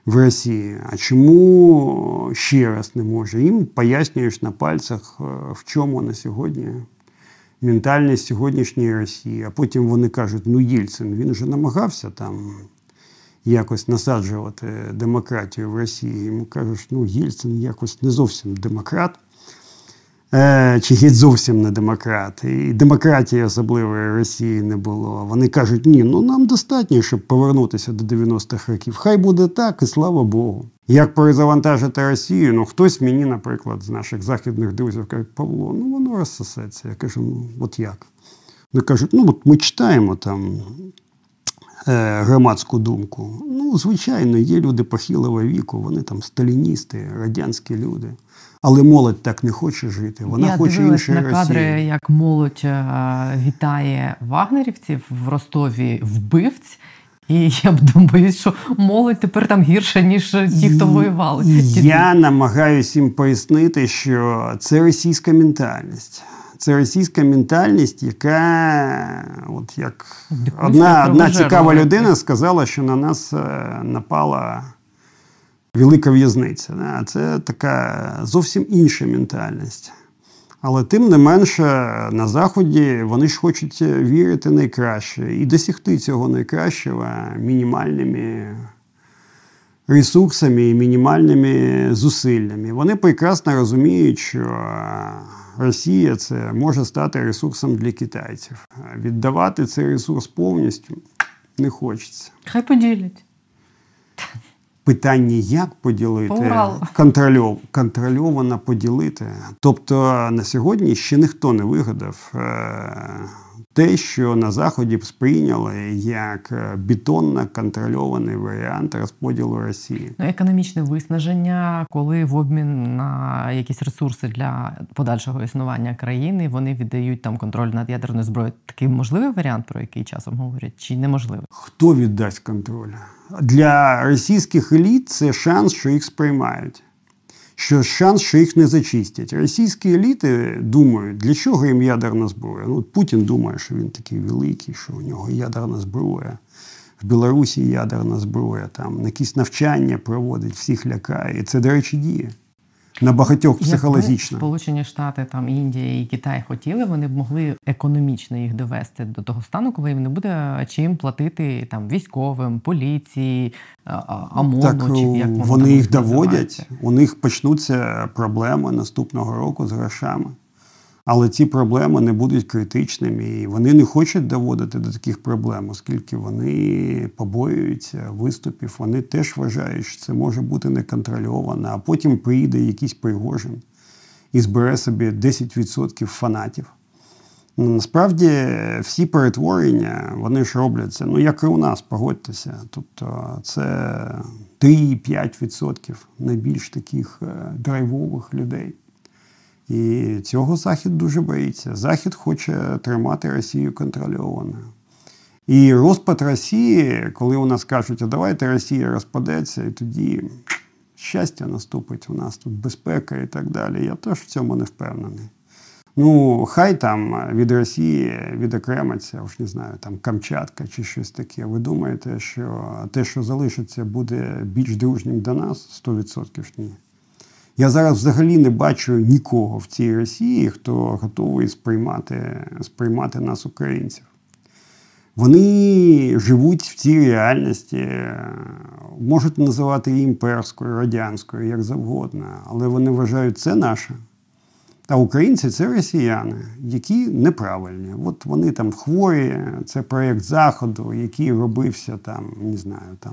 в Росії. А чому ще раз не може? Їм пояснюєш на пальцях, е, в чому на сьогодні ментальність сьогоднішньої Росії. А потім вони кажуть, ну Єльцин, він вже намагався там якось насаджувати демократію в Росії. Йому кажуть, ну Єльцин якось не зовсім демократ. Е, чи геть зовсім не демократ. І демократії особливої Росії не було. Вони кажуть, ні, ну нам достатньо, щоб повернутися до 90-х років. Хай буде так, і слава Богу. Як перезавантажити Росію? Ну, хтось мені, наприклад, з наших західних друзів каже, Павло, ну воно розсосеться. Я кажу, ну от як? Вони кажуть, ну от ми читаємо там е, громадську думку. Ну, звичайно, є люди похилого віку, вони там сталіністи, радянські люди. Але молодь так не хоче жити. Вона Я хоче дивилась на кадри, Росії. як молодь е, вітає вагнерівців в Ростові вбивць. І я б думаю, що молодь тепер там гірша, ніж ті, хто воювали. Я намагаюся їм пояснити, що це російська ментальність. Це російська ментальність, яка, от як одна, одна цікава людина сказала, що на нас е, напала велика в'язниця. Це така зовсім інша ментальність. Але тим не менше на Заході вони ж хочуть вірити найкраще і досягти цього найкращого мінімальними ресурсами і мінімальними зусиллями. Вони прекрасно розуміють, що Росія це може стати ресурсом для китайців. Віддавати цей ресурс повністю не хочеться. Хай поділять. Питання, як поділити, По контрольов, контрольовано поділити. Тобто на сьогодні ще ніхто не вигадав е, те, що на Заході б сприйняли як е, бетонно контрольований варіант розподілу Росії. Ну, економічне виснаження, коли в обмін на якісь ресурси для подальшого існування країни вони віддають там контроль над ядерною зброєю. Такий можливий варіант, про який часом говорять, чи неможливий? Хто віддасть контроль? Для російських еліт це шанс, що їх сприймають. Що шанс, що їх не зачистять. Російські еліти думають, для чого їм ядерна зброя. Ну, от Путін думає, що він такий великий, що у нього ядерна зброя. В Білорусі ядерна зброя, там якісь навчання проводить, всіх лякає. І це, до речі, діє. На багатьох психологічно. Сполучені Штати, там Індія і Китай хотіли, вони б могли економічно їх довести до того стану, коли їм не буде чим платити там військовим, поліції, ОМОНу, Так чи як вони там їх доводять, у них почнуться проблеми наступного року з грошами. Але ці проблеми не будуть критичними, і вони не хочуть доводити до таких проблем, оскільки вони побоюються виступів. Вони теж вважають, що це може бути неконтрольовано, а потім приїде якийсь Пригожин і збере собі 10% фанатів. Ну, Насправді всі перетворення вони ж робляться, ну як і у нас, погодьтеся. Тобто це 3-5% найбільш таких е, драйвових людей. І цього Захід дуже боїться. Захід хоче тримати Росію контрольованою. І розпад Росії, коли у нас кажуть, а давайте Росія розпадеться, і тоді щастя наступить, у нас тут безпека і так далі. Я теж в цьому не впевнений. Ну, хай там від Росії відокремиться, уж не знаю, там Камчатка чи щось таке. Ви думаєте, що те, що залишиться, буде більш дружнім до нас? 100% ні. Я зараз взагалі не бачу нікого в цій Росії, хто готовий сприймати, сприймати нас, українців. Вони живуть в цій реальності, можуть називати її імперською, радянською, як завгодно, але вони вважають це наше. А українці це росіяни, які неправильні. От вони там хворі, це проєкт Заходу, який робився там, не знаю, там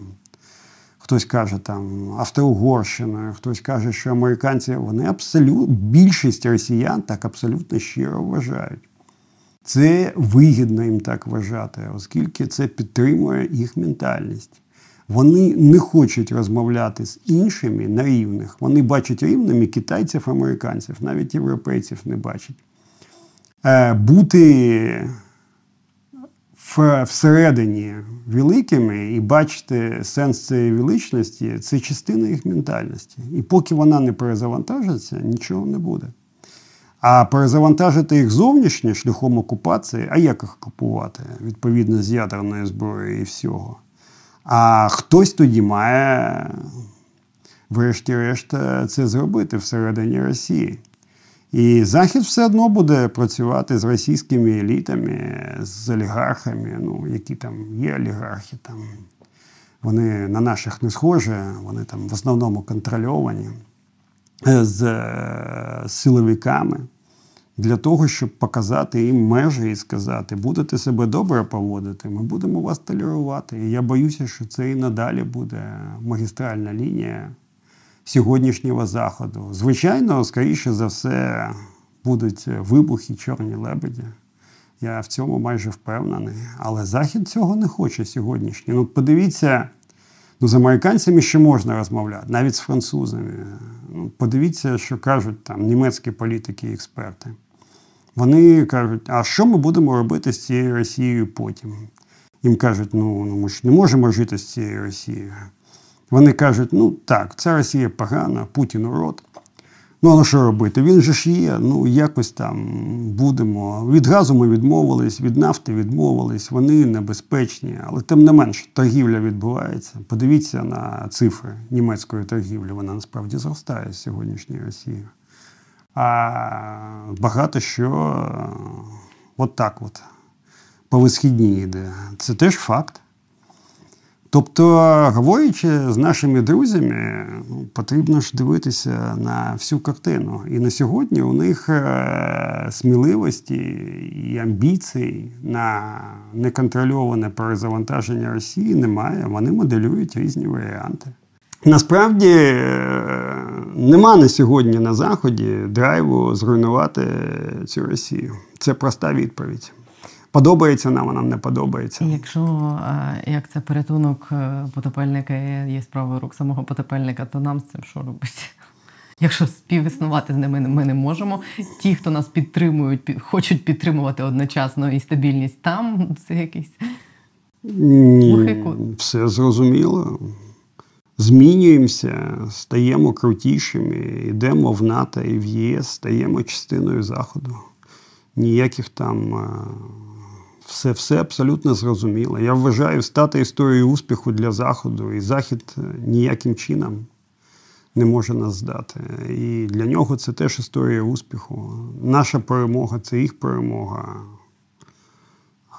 Хтось каже там Австро-Угорщиною, хтось каже, що американці вони абсолютно більшість росіян так абсолютно щиро вважають. Це вигідно їм так вважати, оскільки це підтримує їх ментальність. Вони не хочуть розмовляти з іншими на рівних. Вони бачать рівними китайців, американців, навіть європейців не бачать. Е, бути всередині великими і бачити сенс цієї величності це частина їх ментальності. І поки вона не перезавантажиться, нічого не буде. А перезавантажити їх зовнішнє шляхом окупації, а як їх окупувати? Відповідно з ядерної зброї і всього. А хтось тоді має, врешті-решт, це зробити всередині Росії. І Захід все одно буде працювати з російськими елітами, з олігархами, ну, які там є олігархи. там. Вони на наших не схожі, вони там в основному контрольовані е, з е, силовиками для того, щоб показати їм межі і сказати, будете себе добре поводити, ми будемо вас толерувати. І я боюся, що це і надалі буде магістральна лінія сьогоднішнього заходу. Звичайно, скоріше за все, будуть вибухи, чорні лебеді. Я в цьому майже впевнений. Але Захід цього не хоче сьогоднішній. Ну, подивіться, ну, з американцями ще можна розмовляти, навіть з французами. Ну, Подивіться, що кажуть там німецькі політики і експерти. Вони кажуть, а що ми будемо робити з цією Росією потім? Їм кажуть, ну, ну ми ж не можемо жити з цією Росією. Вони кажуть, ну так, ця Росія погана, Путін урод. Ну, а що робити? Він же ж є, ну якось там будемо. Від газу ми відмовились, від нафти відмовились, вони небезпечні, але тим не менш, торгівля відбувається. Подивіться на цифри німецької торгівлі, вона насправді зростає з сьогоднішньою Росією. А багато що от так от по висхідній йде. Це теж факт. Тобто, говорячи з нашими друзями, потрібно ж дивитися на всю картину. І на сьогодні у них е, сміливості і амбіцій на неконтрольоване перезавантаження Росії немає. Вони моделюють різні варіанти. Насправді е, нема на сьогодні на Заході драйву зруйнувати цю Росію. Це проста відповідь. Подобається нам, а нам не подобається. Якщо е, як це порятунок е, потопельника є справою рук самого потопельника, то нам з цим що робити? Якщо співіснувати з ними ми не можемо. Ті, хто нас підтримують, хочуть підтримувати одночасно і стабільність там, це якийсь Ні, все зрозуміло. Змінюємося, стаємо крутішими, йдемо в НАТО і в ЄС, стаємо частиною Заходу. Ніяких там е, все все абсолютно зрозуміло. Я вважаю стати історією успіху для Заходу, і Захід ніяким чином не може нас здати. І для нього це теж історія успіху. Наша перемога це їх перемога,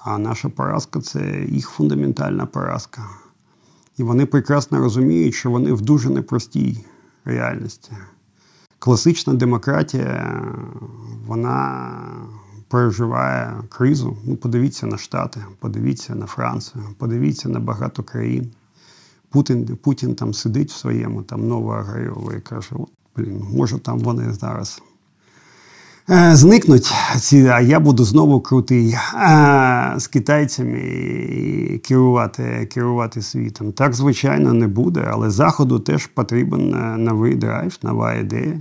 а наша поразка це їх фундаментальна поразка. І вони прекрасно розуміють, що вони в дуже непростій реальності. Класична демократія, вона переживає кризу. Ну, подивіться на Штати, подивіться на Францію, подивіться на багато країн. Путін Путін там сидить в своєму там Новоаграйово і каже: от, блін, може там вони зараз е, зникнуть, ці, а я буду знову крутий е, з китайцями керувати керувати світом. Так, звичайно, не буде, але Заходу теж потрібен е, новий драйв, нова ідея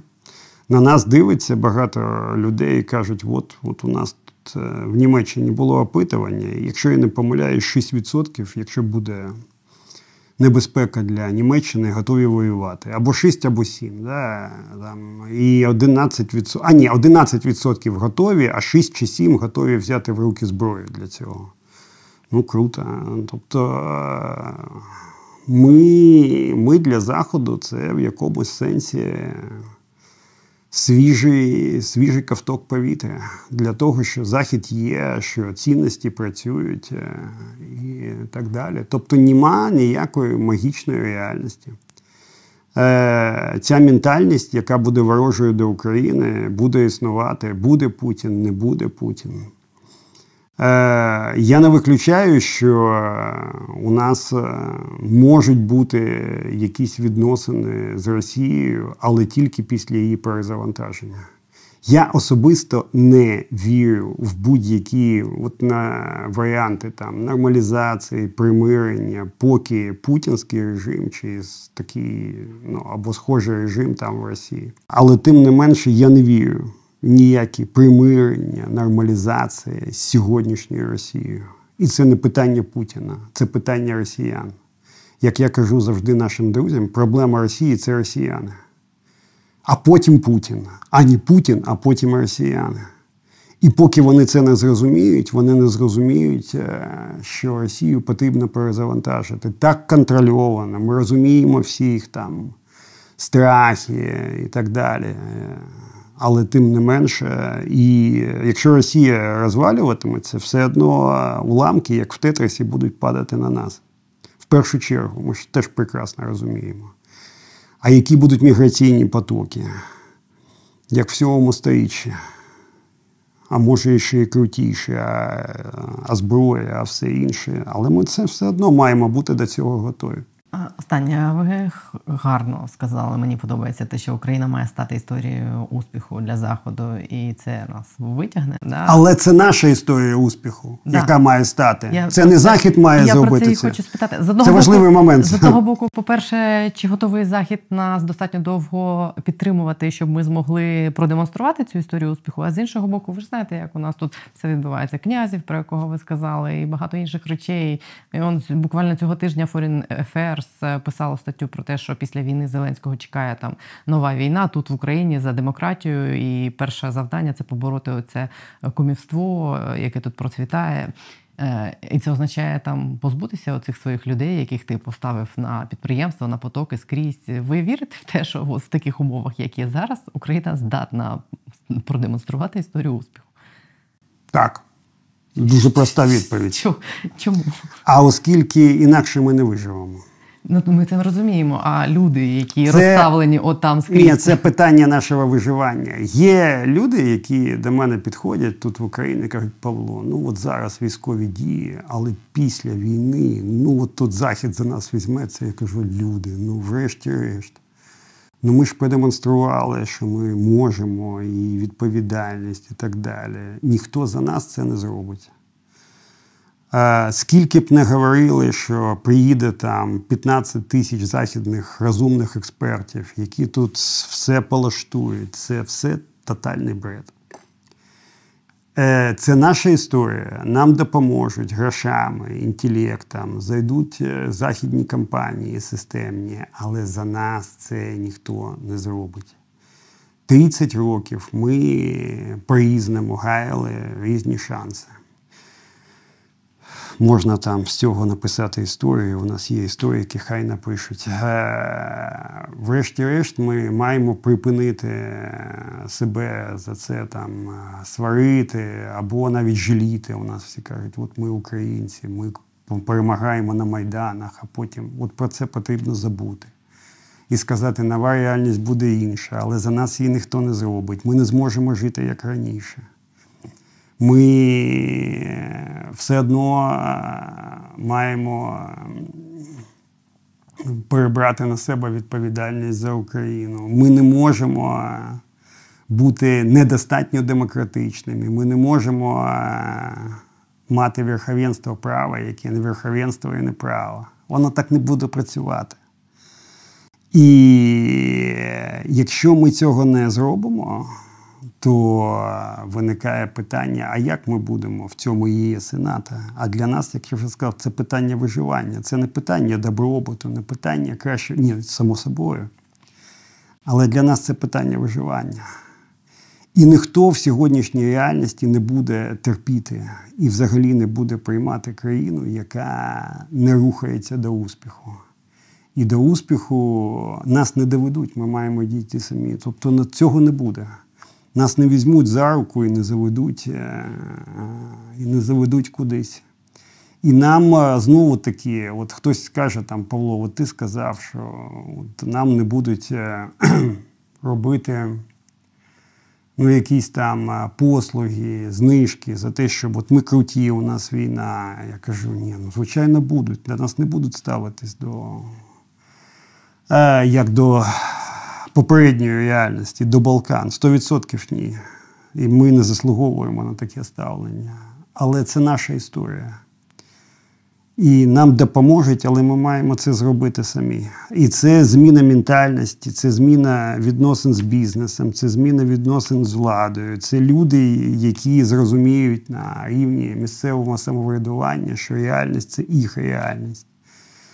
на нас дивиться багато людей і кажуть, от от у нас тут е, в Німеччині було опитування. Якщо я не помиляюсь, 6%, якщо буде небезпека для Німеччини, готові воювати. Або 6, або 7. Да? Там, І 11%, а ні, 11% готові, а 6 чи 7 готові взяти в руки зброю для цього. Ну, круто. Тобто е, ми, ми для Заходу це в якомусь сенсі свіжий свіжий ковток повітря для того, що захід є, що цінності працюють е, і так далі. Тобто нема ніякої магічної реальності. Е, ця ментальність, яка буде ворожою до України, буде існувати, буде Путін, не буде Путін. Е, я не виключаю, що у нас е, можуть бути якісь відносини з Росією, але тільки після її перезавантаження. Я особисто не вірю в будь-які от на варіанти там нормалізації, примирення, поки путінський режим чи такий ну або схожий режим там в Росії. Але тим не менше я не вірю ніякі примирення, нормалізації з сьогоднішньою Росією. І це не питання Путіна, це питання росіян. Як я кажу завжди нашим друзям, проблема Росії це росіяни а потім Путін. А не Путін, а потім росіяни. І поки вони це не зрозуміють, вони не зрозуміють, е, що Росію потрібно перезавантажити так контрольовано. Ми розуміємо всіх там страхи і так далі. Але тим не менше, і якщо Росія розвалюватиметься, все одно уламки, як в Тетрисі, будуть падати на нас. В першу чергу, ми ж теж прекрасно розуміємо. А які будуть міграційні потоки, як в цьому сторіччі? А може ще і крутіше, а, а зброя, а все інше. Але ми це все одно маємо бути до цього готові. Останнє ви гарно сказали. Мені подобається те, що Україна має стати історією успіху для заходу, і це нас витягне. Да? Але це наша історія успіху, да. яка має стати. Я це не захід має я зробити. Я про це хочу спитати. З одного це важливий боку, момент. З одного боку, по-перше, чи готовий захід нас достатньо довго підтримувати, щоб ми змогли продемонструвати цю історію успіху? А з іншого боку, ви ж знаєте, як у нас тут все відбувається. Князів, про якого ви сказали, і багато інших речей. І он буквально цього тижня Foreign Affairs Reuters писало статтю про те, що після війни Зеленського чекає там нова війна тут в Україні за демократію. І перше завдання це побороти оце кумівство, яке тут процвітає. Е, і це означає там позбутися оцих своїх людей, яких ти поставив на підприємство, на потоки скрізь. Ви вірите в те, що в таких умовах, як є зараз, Україна здатна продемонструвати історію успіху? Так. Дуже проста відповідь. Чому? А оскільки інакше ми не виживемо. Ну ми це розуміємо. А люди, які це... розставлені от там скрізь? Ні, це питання нашого виживання. Є люди, які до мене підходять тут в Україні, кажуть, Павло, ну от зараз військові дії, але після війни, ну от тут захід за нас візьметься. Я кажу, люди, ну врешті-решт. Ну ми ж продемонстрували, що ми можемо, і відповідальність, і так далі. Ніхто за нас це не зробить. Скільки б не говорили, що приїде там 15 тисяч західних розумних експертів, які тут все полаштують, це все тотальний бред. Е, це наша історія. Нам допоможуть грошами, інтелектом, зайдуть е, західні компанії системні, але за нас це ніхто не зробить. 30 років ми по-різному гаяли різні шанси. Можна там з цього написати історію. У нас є історики, хай напишуть. Е, врешті-решт, ми маємо припинити себе за це там сварити або навіть жаліти. У нас всі кажуть, от ми українці, ми перемагаємо на майданах, а потім от про це потрібно забути. І сказати, нова реальність буде інша, але за нас її ніхто не зробить. Ми не зможемо жити як раніше ми все одно е, маємо перебрати на себе відповідальність за Україну. Ми не можемо е, бути недостатньо демократичними. Ми не можемо е, мати верховенство права, яке не верховенство і не право. Воно так не буде працювати. І якщо ми цього не зробимо, то виникає питання: а як ми будемо в цьому ЄС і НАТО? А для нас, як я вже сказав, це питання виживання, це не питання добробуту, не питання краще, ні, само собою. Але для нас це питання виживання. І ніхто в сьогоднішній реальності не буде терпіти і взагалі не буде приймати країну, яка не рухається до успіху. І до успіху нас не доведуть, ми маємо дійти самі. Тобто цього не буде. Нас не візьмуть за руку і не заведуть, е, і не заведуть кудись. І нам е, знову таки, от хтось скаже там, Павло, от ти сказав, що от нам не будуть е, робити ну, якісь там послуги, знижки за те, щоб от ми круті, у нас війна. Я кажу, ні, ну звичайно будуть. Для нас не будуть ставитись до як до попередньої реальності, до Балкан. 100% ні. І ми не заслуговуємо на таке ставлення. Але це наша історія. І нам допоможуть, але ми маємо це зробити самі. І це зміна ментальності, це зміна відносин з бізнесом, це зміна відносин з владою. Це люди, які зрозуміють на рівні місцевого самоврядування, що реальність це їх реальність.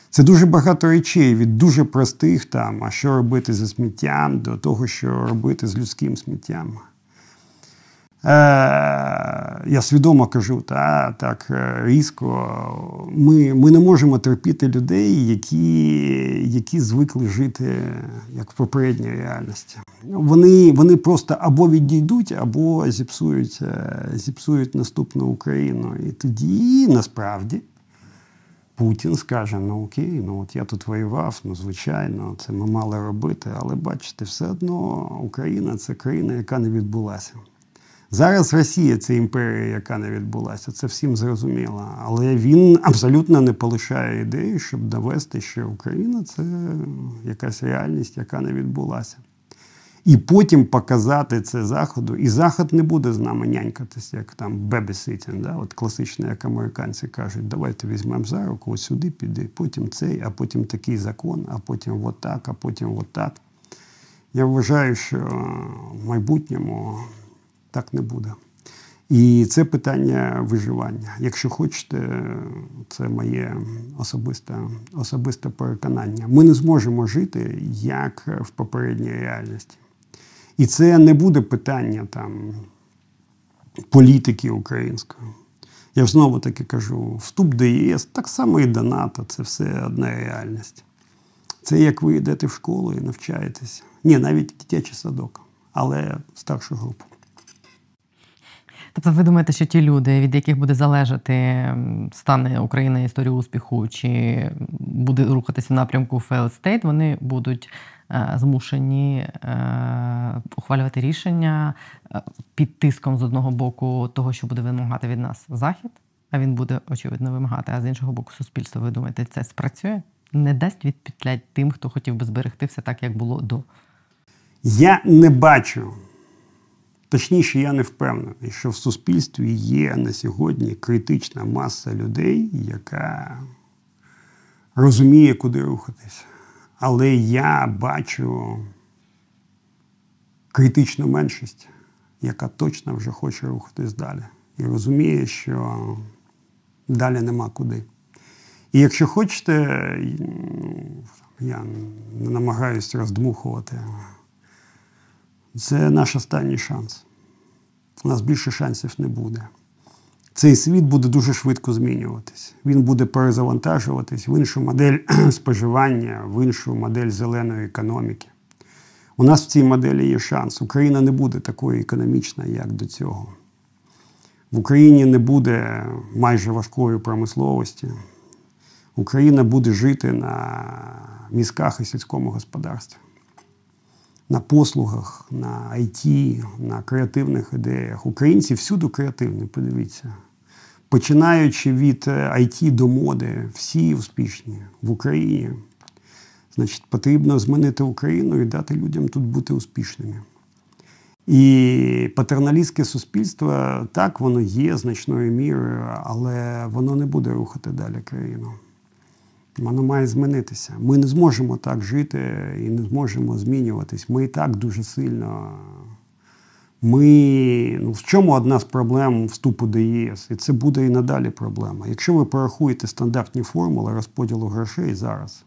Це дуже багато речей від дуже простих там, а що робити зі сміттям, до того, що робити з людським сміттям. Е, я свідомо кажу, та, так е, різко. Ми ми не можемо терпіти людей, які які звикли жити як в попередній реальності. Вони вони просто або відійдуть, або зіпсують, е, зіпсують наступну Україну. І тоді насправді. Путін скаже: ну окей, ну от я тут воював, ну звичайно, це ми мали робити, але бачите, все одно Україна це країна, яка не відбулася. Зараз Росія це імперія, яка не відбулася, це всім зрозуміло. Але він абсолютно не полишає ідеї, щоб довести, що Україна це якась реальність, яка не відбулася. І потім показати це Заходу. І Захід не буде з нами нянькатись, як там бебеситінг, да? от класично, як американці кажуть, давайте візьмемо за руку, ось сюди піди, потім цей, а потім такий закон, а потім от так, а потім от так. Я вважаю, що в майбутньому так не буде. І це питання виживання. Якщо хочете, це моє особисте особисте переконання. Ми не зможемо жити як в попередній реальності. І це не буде питання там політики української. Я ж знову таки кажу: вступ до ЄС, так само і до НАТО це все одна реальність. Це як ви йдете в школу і навчаєтесь. Ні, навіть дитячий садок, але старшу групу. Тобто, ви думаєте, що ті люди, від яких буде залежати стане України історію успіху, чи буде рухатися в напрямку failed state, вони будуть змушені е, ухвалювати рішення е, під тиском з одного боку того, що буде вимагати від нас захід, а він буде очевидно вимагати. А з іншого боку, суспільство, ви думаєте, це спрацює? Не дасть відпетлять тим, хто хотів би зберегти все так, як було до. Я не бачу Точніше, я не впевнений, що в суспільстві є на сьогодні критична маса людей, яка розуміє, куди рухатись. Але я бачу критичну меншість, яка точно вже хоче рухатись далі. І розуміє, що далі нема куди. І якщо хочете, я не намагаюся роздмухувати. Це наш останній шанс. У нас більше шансів не буде. Цей світ буде дуже швидко змінюватись. Він буде перезавантажуватись в іншу модель споживання, в іншу модель зеленої економіки. У нас в цій моделі є шанс. Україна не буде такою економічною, як до цього. В Україні не буде майже важкої промисловості. Україна буде жити на мізках і сільському господарстві на послугах, на IT, на креативних ідеях. Українці всюди креативні, подивіться. Починаючи від IT е, до моди, всі успішні в Україні. Значить, потрібно змінити Україну і дати людям тут бути успішними. І патерналістське суспільство так, воно є значною мірою, але воно не буде рухати далі країну. Воно має змінитися. Ми не зможемо так жити і не зможемо змінюватись. Ми і так дуже сильно. Ми, ну, В чому одна з проблем вступу до ЄС? І це буде і надалі проблема. Якщо ви порахуєте стандартні формули розподілу грошей зараз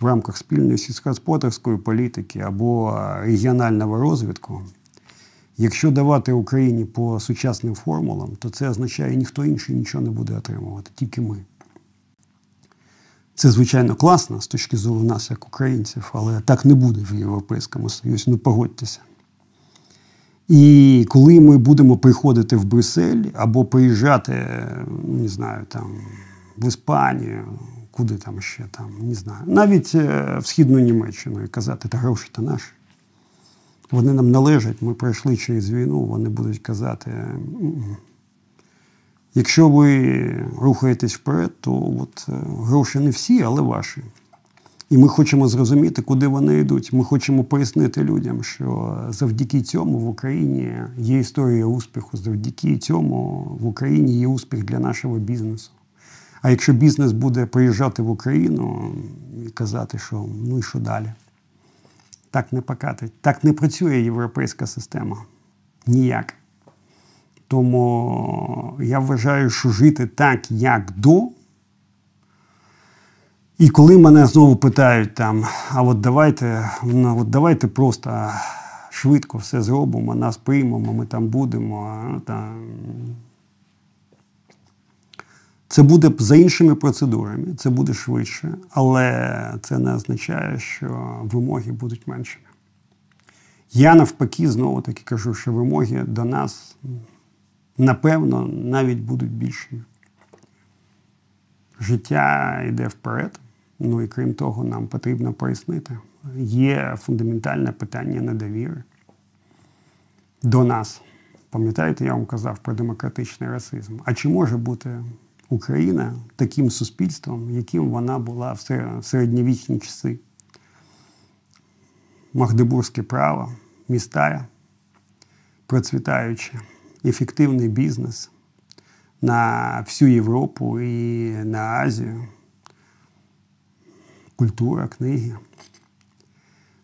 в рамках спільної сільськогосподарської політики або регіонального розвитку, якщо давати Україні по сучасним формулам, то це означає, ніхто інший нічого не буде отримувати, тільки ми. Це, звичайно, класно з точки зору нас, як українців, але так не буде в Європейському Союзі, ну погодьтеся. І коли ми будемо приходити в Брюссель або приїжджати, не знаю, там, в Іспанію, куди там ще там, не знаю, навіть е, в Східну Німеччину і казати, та гроші то наші. Вони нам належать, ми пройшли через війну, вони будуть казати. Якщо ви рухаєтесь вперед, то от е, гроші не всі, але ваші. І ми хочемо зрозуміти, куди вони йдуть. Ми хочемо пояснити людям, що завдяки цьому в Україні є історія успіху, завдяки цьому в Україні є успіх для нашого бізнесу. А якщо бізнес буде приїжджати в Україну і казати, що ну і що далі? Так не покатить. Так не працює європейська система. Ніяк. Тому я вважаю, що жити так, як до. І коли мене знову питають там, а от давайте, ну, от давайте просто швидко все зробимо, нас приймемо, ми там будемо. Там. Це буде за іншими процедурами, це буде швидше, але це не означає, що вимоги будуть меншими. Я навпаки знову таки кажу, що вимоги до нас, напевно, навіть будуть більшими. Життя йде вперед. Ну і крім того, нам потрібно пояснити. Є фундаментальне питання недовіри до нас. Пам'ятаєте, я вам казав про демократичний расизм. А чи може бути Україна таким суспільством, яким вона була в середньовічні часи? Магдебурзьке право, міста, процвітаюче, ефективний бізнес на всю Європу і на Азію культура, книги.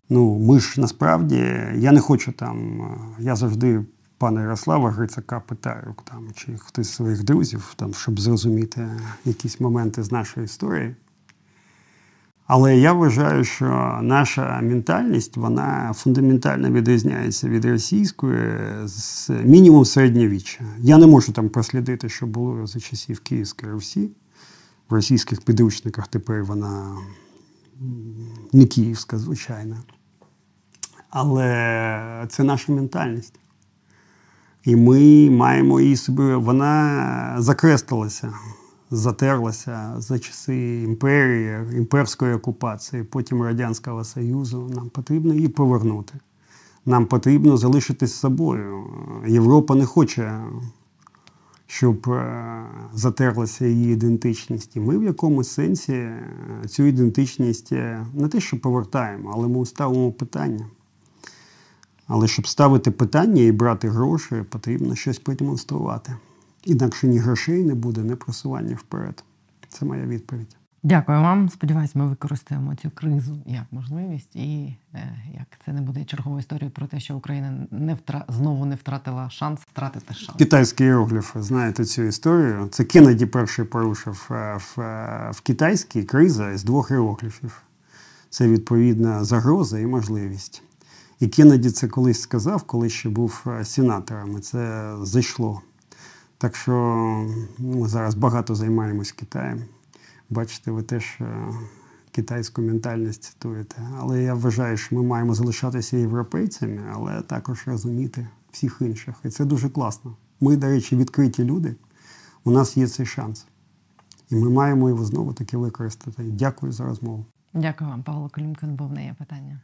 Ну, ми ж насправді, я не хочу там, я завжди пана Ярослава Грицака питаю, там, чи хтось з своїх друзів, там, щоб зрозуміти якісь моменти з нашої історії. Але я вважаю, що наша ментальність вона фундаментально відрізняється від російської з мінімум середньовіччя. Я не можу там прослідити, що було за часів Київської Русі. В російських підручниках тепер вона не київська, звичайно. Але це наша ментальність. І ми маємо її собі, вона закреслилася, затерлася за часи імперії, імперської окупації, потім Радянського Союзу. Нам потрібно її повернути. Нам потрібно залишитись собою. Європа не хоче щоб е, затерлася її ідентичність. І ми в якомусь сенсі е, цю ідентичність е, не те, що повертаємо, але ми ставимо питання. Але щоб ставити питання і брати гроші, потрібно щось продемонструвати. Інакше ні грошей не буде, ні просування вперед. Це моя відповідь. Дякую вам. Сподіваюсь, ми використаємо цю кризу як можливість, і е, як це не буде черговою історією про те, що Україна не втра... знову не втратила шанс втратити шанс. Китайські іерогліфи, знаєте цю історію. Це Кеннеді перший порушив е, в, е, в китайській криза з двох іерогліфів. Це відповідна загроза і можливість. І Кеннеді це колись сказав, коли ще був сенатором. і Це зайшло. Так що ну, ми зараз багато займаємось Китаєм. Бачите, ви теж е, китайську ментальність цитуєте. Але я вважаю, що ми маємо залишатися європейцями, але також розуміти всіх інших. І це дуже класно. Ми, до речі, відкриті люди. У нас є цей шанс. І ми маємо його знову таки використати. Дякую за розмову. Дякую вам, Павло Колімкин. Був не є питання.